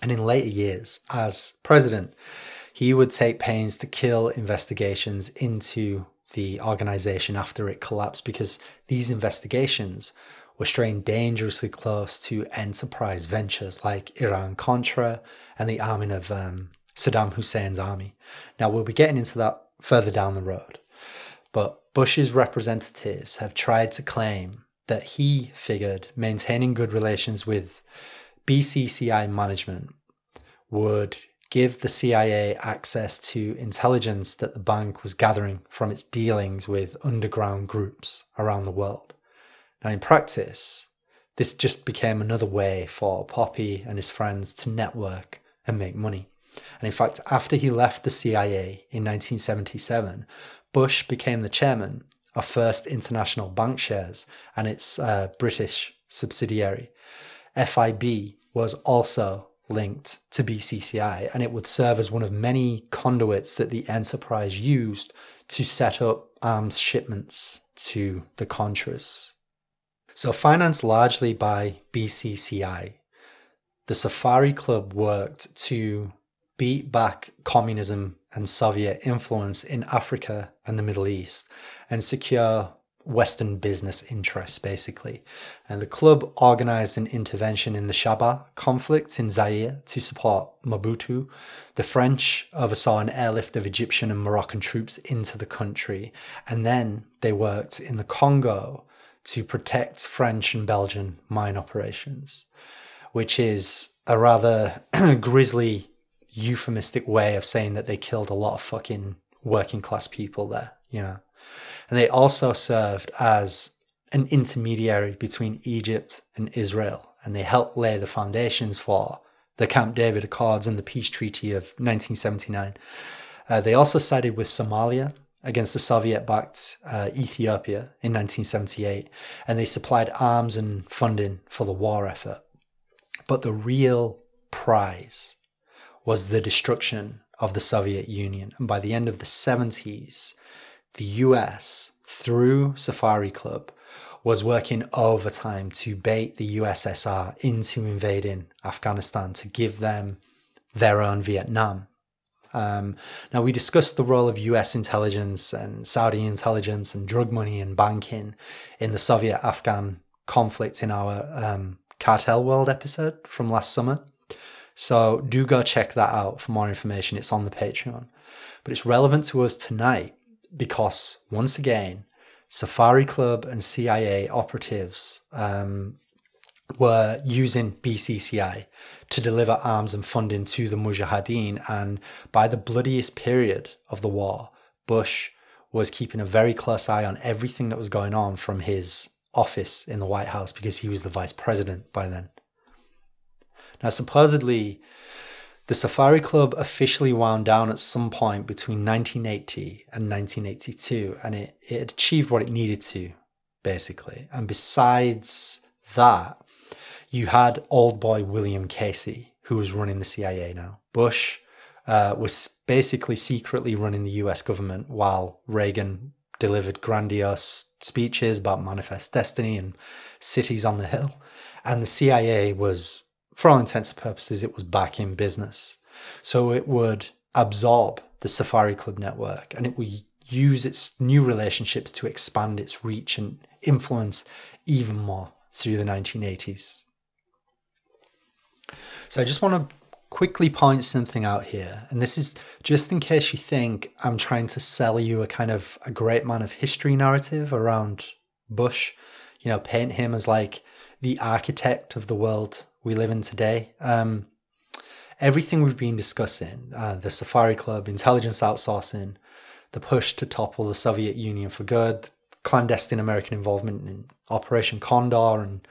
And in later years, as president, he would take pains to kill investigations into the organization after it collapsed because these investigations were straying dangerously close to enterprise ventures like Iran Contra and the arming of um, Saddam Hussein's army. Now, we'll be getting into that further down the road. But Bush's representatives have tried to claim that he figured maintaining good relations with BCCI management would give the CIA access to intelligence that the bank was gathering from its dealings with underground groups around the world. Now, in practice, this just became another way for Poppy and his friends to network and make money. And in fact, after he left the CIA in 1977, Bush became the chairman of First International Bankshares and its uh, British subsidiary. FIB was also linked to BCCI, and it would serve as one of many conduits that the enterprise used to set up arms shipments to the Contras. So, financed largely by BCCI, the Safari Club worked to beat back communism and Soviet influence in Africa and the Middle East and secure Western business interests, basically. And the club organized an intervention in the Shaba conflict in Zaire to support Mobutu. The French oversaw an airlift of Egyptian and Moroccan troops into the country. And then they worked in the Congo to protect French and Belgian mine operations, which is a rather grisly euphemistic way of saying that they killed a lot of fucking working class people there, you know. And they also served as an intermediary between Egypt and Israel, and they helped lay the foundations for the Camp David Accords and the peace treaty of 1979. Uh, they also sided with Somalia against the Soviet backed uh, Ethiopia in 1978, and they supplied arms and funding for the war effort. But the real prize was the destruction of the Soviet Union. And by the end of the 70s, the US, through Safari Club, was working overtime to bait the USSR into invading Afghanistan to give them their own Vietnam. Um, now, we discussed the role of US intelligence and Saudi intelligence and drug money and banking in the Soviet Afghan conflict in our um, Cartel World episode from last summer. So do go check that out for more information. It's on the Patreon. But it's relevant to us tonight because, once again, Safari Club and CIA operatives um, were using BCCI to deliver arms and funding to the Mujahideen. And by the bloodiest period of the war, Bush was keeping a very close eye on everything that was going on from his office in the White House because he was the vice president by then. Now, supposedly, the Safari Club officially wound down at some point between 1980 and 1982, and it, it achieved what it needed to, basically. And besides that, you had old boy William Casey, who was running the CIA now. Bush uh, was basically secretly running the US government while Reagan delivered grandiose speeches about manifest destiny and cities on the hill. And the CIA was for all intents and purposes, it was back in business. So it would absorb the Safari Club network and it would use its new relationships to expand its reach and influence even more through the 1980s. So I just want to quickly point something out here. And this is just in case you think I'm trying to sell you a kind of a great man of history narrative around Bush, you know, paint him as like the architect of the world we live in today. Um, everything we've been discussing uh, the Safari Club, intelligence outsourcing, the push to topple the Soviet Union for good, clandestine American involvement in Operation Condor, and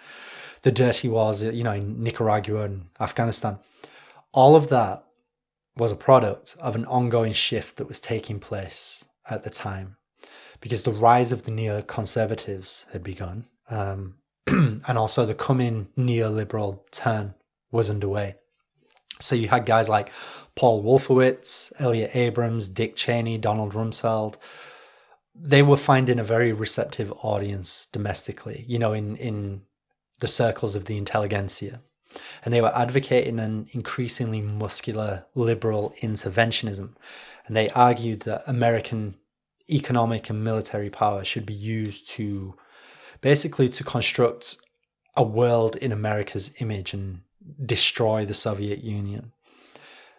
the dirty wars, you know, in Nicaragua and Afghanistan. All of that was a product of an ongoing shift that was taking place at the time because the rise of the neoconservatives had begun. Um, and also the coming neoliberal turn was underway. So you had guys like Paul Wolfowitz, Elliott Abrams, Dick Cheney, Donald Rumsfeld. They were finding a very receptive audience domestically, you know, in, in the circles of the intelligentsia. And they were advocating an increasingly muscular liberal interventionism. And they argued that American economic and military power should be used to basically to construct a world in America's image and destroy the Soviet Union.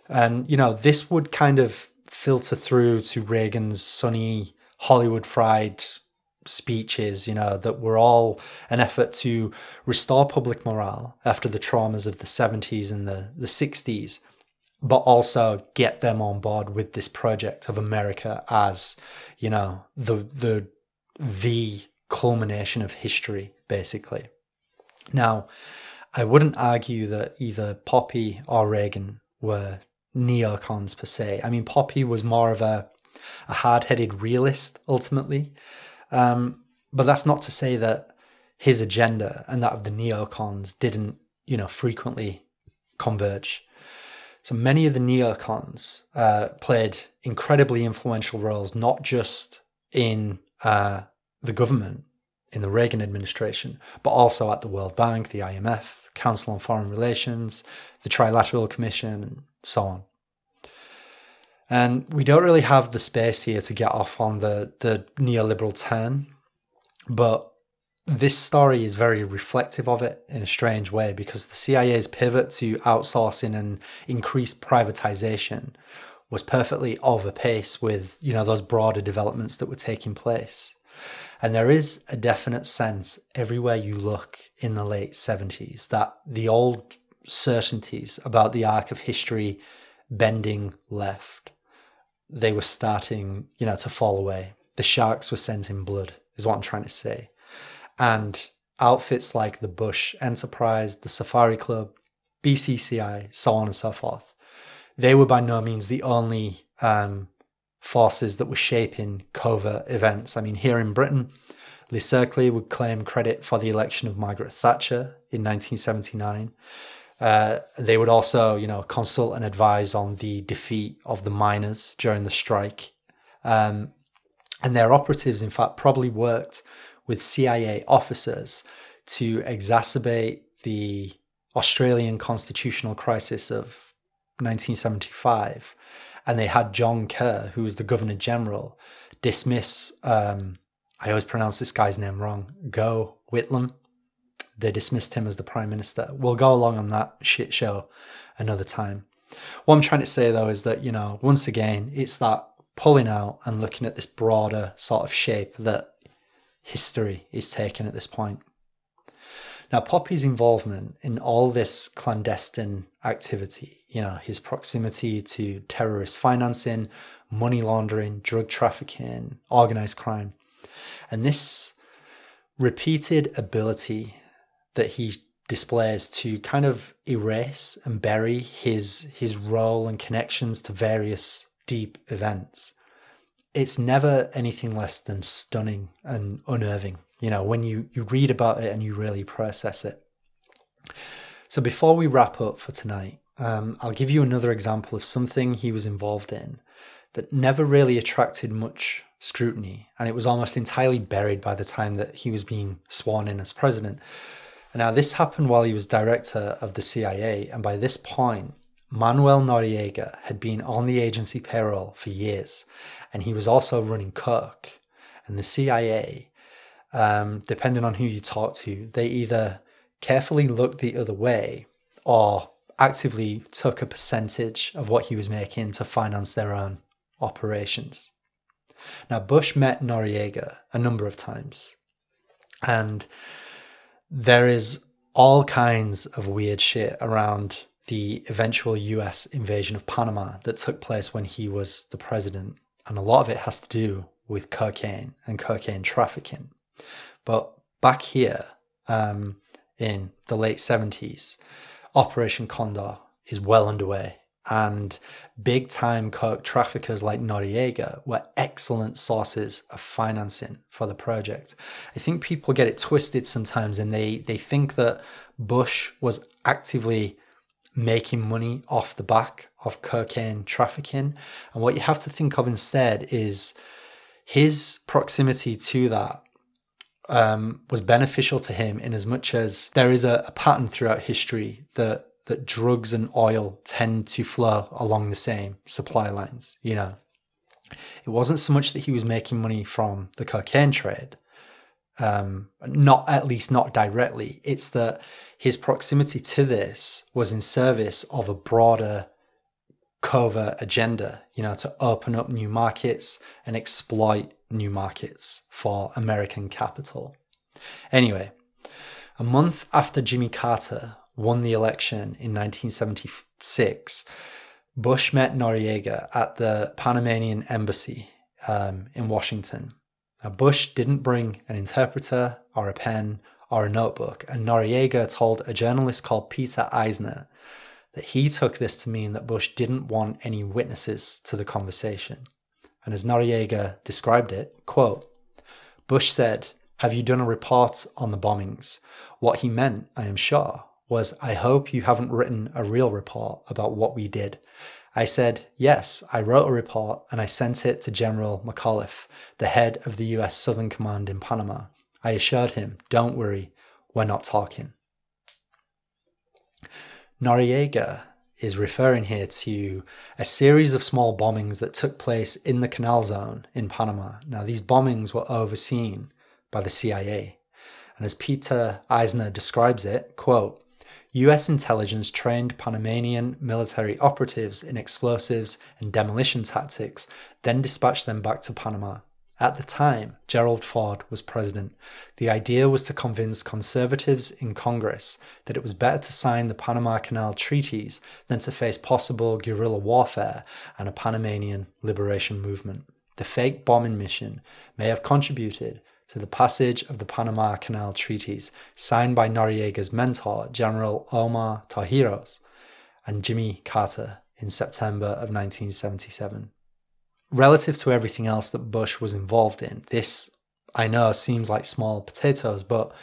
And, you know, this would kind of filter through to Reagan's sunny Hollywood fried speeches, you know, that were all an effort to restore public morale after the traumas of the 70s and the, the 60s, but also get them on board with this project of America as, you know, the the the culmination of history, basically. Now, I wouldn't argue that either Poppy or Reagan were neocons per se. I mean, Poppy was more of a, a hard headed realist ultimately. Um, but that's not to say that his agenda and that of the neocons didn't, you know, frequently converge. So many of the neocons uh, played incredibly influential roles, not just in uh, the government in the Reagan administration, but also at the World Bank, the IMF, Council on Foreign Relations, the Trilateral Commission, and so on. And we don't really have the space here to get off on the, the neoliberal turn, but this story is very reflective of it in a strange way because the CIA's pivot to outsourcing and increased privatization was perfectly of a pace with you know those broader developments that were taking place. And there is a definite sense everywhere you look in the late 70s that the old certainties about the arc of history bending left, they were starting, you know, to fall away. The sharks were scenting blood, is what I'm trying to say. And outfits like the Bush Enterprise, the Safari Club, BCCI, so on and so forth, they were by no means the only um, forces that were shaping covert events. I mean, here in Britain, Le Cercle would claim credit for the election of Margaret Thatcher in 1979. Uh, they would also, you know, consult and advise on the defeat of the miners during the strike. Um, and their operatives, in fact, probably worked with CIA officers to exacerbate the Australian constitutional crisis of 1975. And they had John Kerr, who was the Governor General, dismiss um, I always pronounce this guy's name wrong. Gough Whitlam. They dismissed him as the prime minister. We'll go along on that shit show another time. What I'm trying to say though is that, you know, once again, it's that pulling out and looking at this broader sort of shape that history is taking at this point. Now, Poppy's involvement in all this clandestine activity, you know, his proximity to terrorist financing, money laundering, drug trafficking, organized crime, and this repeated ability that he displays to kind of erase and bury his his role and connections to various deep events it's never anything less than stunning and unnerving you know when you you read about it and you really process it so before we wrap up for tonight um, i'll give you another example of something he was involved in that never really attracted much scrutiny, and it was almost entirely buried by the time that he was being sworn in as president. Now, this happened while he was director of the CIA, and by this point, Manuel Noriega had been on the agency payroll for years, and he was also running Coke. And the CIA, um, depending on who you talk to, they either carefully looked the other way or actively took a percentage of what he was making to finance their own operations. Now, Bush met Noriega a number of times, and there is all kinds of weird shit around the eventual US invasion of Panama that took place when he was the president. And a lot of it has to do with cocaine and cocaine trafficking. But back here um, in the late 70s, Operation Condor is well underway and big time coke traffickers like Noriega were excellent sources of financing for the project. I think people get it twisted sometimes and they, they think that Bush was actively making money off the back of cocaine trafficking. And what you have to think of instead is his proximity to that um, was beneficial to him in as much as there is a, a pattern throughout history that that drugs and oil tend to flow along the same supply lines. You know, it wasn't so much that he was making money from the cocaine trade, um, not at least not directly. It's that his proximity to this was in service of a broader covert agenda, you know, to open up new markets and exploit new markets for American capital. Anyway, a month after Jimmy Carter won the election in 1976, Bush met Noriega at the Panamanian embassy um, in Washington. Now, Bush didn't bring an interpreter or a pen or a notebook, and Noriega told a journalist called Peter Eisner that he took this to mean that Bush didn't want any witnesses to the conversation. And as Noriega described it, quote, Bush said, Have you done a report on the bombings? What he meant, I am sure, was, I hope you haven't written a real report about what we did. I said, Yes, I wrote a report and I sent it to General McAuliffe, the head of the US Southern Command in Panama. I assured him, Don't worry, we're not talking. Noriega is referring here to a series of small bombings that took place in the Canal Zone in Panama. Now, these bombings were overseen by the CIA. And as Peter Eisner describes it, quote, US intelligence trained Panamanian military operatives in explosives and demolition tactics, then dispatched them back to Panama. At the time, Gerald Ford was president. The idea was to convince conservatives in Congress that it was better to sign the Panama Canal treaties than to face possible guerrilla warfare and a Panamanian liberation movement. The fake bombing mission may have contributed to the passage of the Panama Canal Treaties signed by Noriega's mentor, General Omar Torrijos, and Jimmy Carter in September of 1977. Relative to everything else that Bush was involved in, this I know seems like small potatoes, but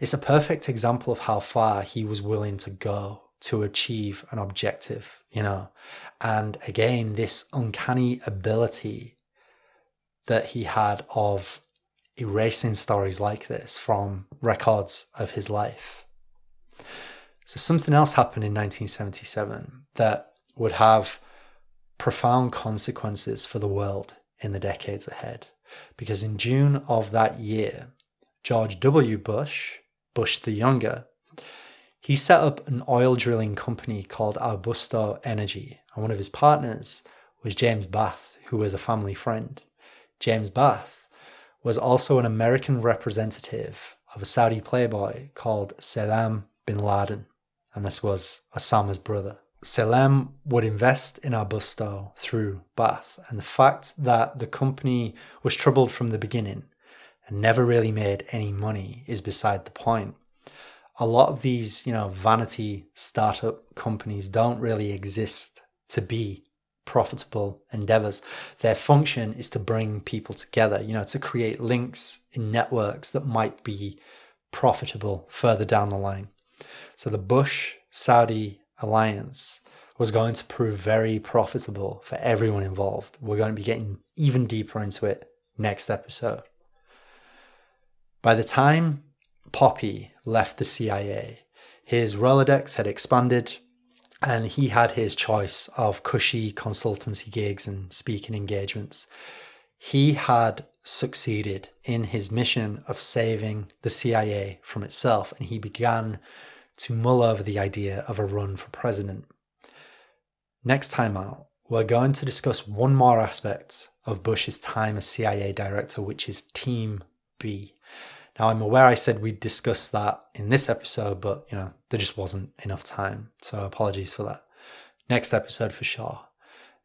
it's a perfect example of how far he was willing to go to achieve an objective, you know. And again, this uncanny ability that he had of erasing stories like this from records of his life. So, something else happened in 1977 that would have profound consequences for the world in the decades ahead. Because in June of that year, George W. Bush, Bush the Younger, he set up an oil drilling company called Arbusto Energy, and one of his partners was James Bath, who was a family friend. James Bath was also an American representative of a Saudi playboy called Salem bin Laden, and this was Osama's brother. Salem would invest in Arbusto through Bath, and the fact that the company was troubled from the beginning and never really made any money is beside the point. A lot of these, you know, vanity startup companies don't really exist to be profitable endeavors. Their function is to bring people together, you know, to create links in networks that might be profitable further down the line. So the Bush Saudi alliance was going to prove very profitable for everyone involved. We're going to be getting even deeper into it next episode. By the time Poppy left the CIA, his Rolodex had expanded and he had his choice of cushy consultancy gigs and speaking engagements. He had succeeded in his mission of saving the CIA from itself, and he began to mull over the idea of a run for president. Next time out, we're going to discuss one more aspect of Bush's time as CIA director, which is Team B. Now, I'm aware I said we'd discuss that in this episode, but you know, there just wasn't enough time. So apologies for that. Next episode for sure.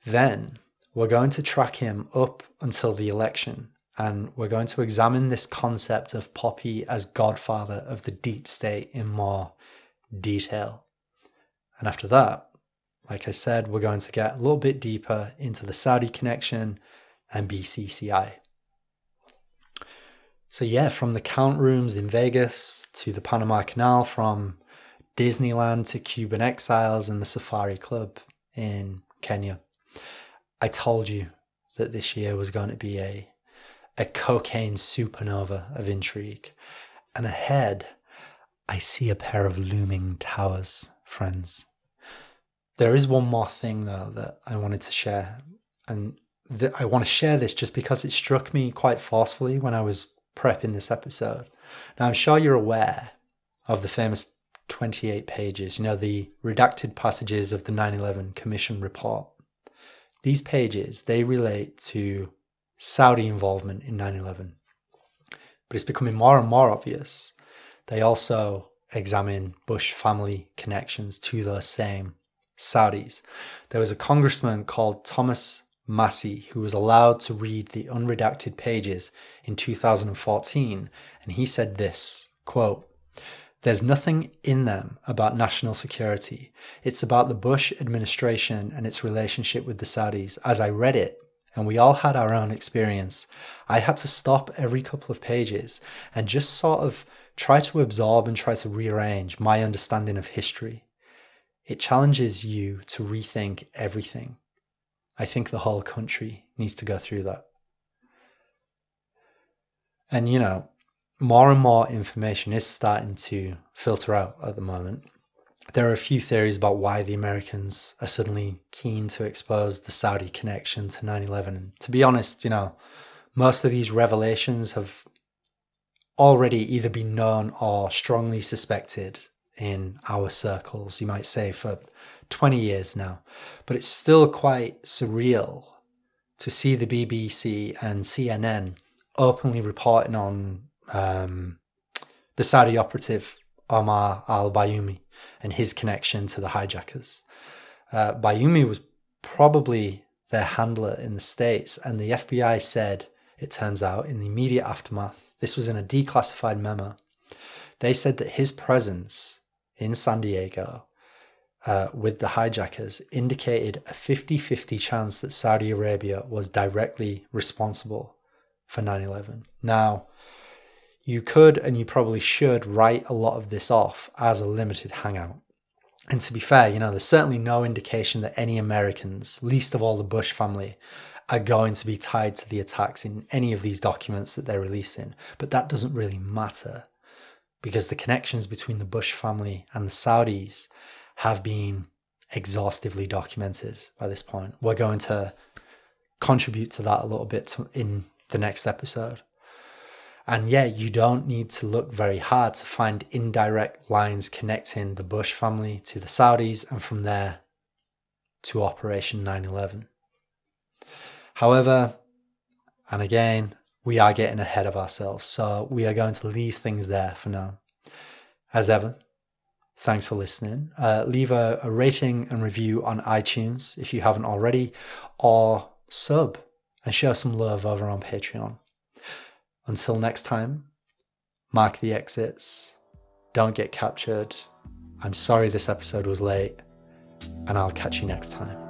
Then we're going to track him up until the election and we're going to examine this concept of Poppy as godfather of the deep state in more detail. And after that, like I said, we're going to get a little bit deeper into the Saudi connection and BCCI. So, yeah, from the count rooms in Vegas to the Panama Canal, from Disneyland to Cuban exiles and the Safari Club in Kenya. I told you that this year was going to be a, a cocaine supernova of intrigue. And ahead, I see a pair of looming towers, friends. There is one more thing, though, that I wanted to share. And th- I want to share this just because it struck me quite forcefully when I was prepping this episode. Now, I'm sure you're aware of the famous 28 pages, you know, the redacted passages of the 9 11 Commission report. These pages, they relate to Saudi involvement in 9 11. But it's becoming more and more obvious. They also examine Bush family connections to the same Saudis. There was a congressman called Thomas Massie who was allowed to read the unredacted pages in 2014, and he said this quote, there's nothing in them about national security. It's about the Bush administration and its relationship with the Saudis. As I read it, and we all had our own experience, I had to stop every couple of pages and just sort of try to absorb and try to rearrange my understanding of history. It challenges you to rethink everything. I think the whole country needs to go through that. And, you know, more and more information is starting to filter out at the moment. There are a few theories about why the Americans are suddenly keen to expose the Saudi connection to 9 11. To be honest, you know, most of these revelations have already either been known or strongly suspected in our circles, you might say, for 20 years now. But it's still quite surreal to see the BBC and CNN openly reporting on um, the Saudi operative Omar al Bayoumi and his connection to the hijackers. Uh, Bayoumi was probably their handler in the States, and the FBI said, it turns out, in the immediate aftermath, this was in a declassified memo. They said that his presence in San Diego uh, with the hijackers indicated a 50 50 chance that Saudi Arabia was directly responsible for 9 11. Now, you could and you probably should write a lot of this off as a limited hangout. And to be fair, you know, there's certainly no indication that any Americans, least of all the Bush family, are going to be tied to the attacks in any of these documents that they're releasing. But that doesn't really matter because the connections between the Bush family and the Saudis have been exhaustively documented by this point. We're going to contribute to that a little bit in the next episode. And yeah, you don't need to look very hard to find indirect lines connecting the Bush family to the Saudis and from there to Operation 9 11. However, and again, we are getting ahead of ourselves, so we are going to leave things there for now. As ever, thanks for listening. Uh, leave a, a rating and review on iTunes if you haven't already, or sub and show some love over on Patreon. Until next time, mark the exits, don't get captured. I'm sorry this episode was late, and I'll catch you next time.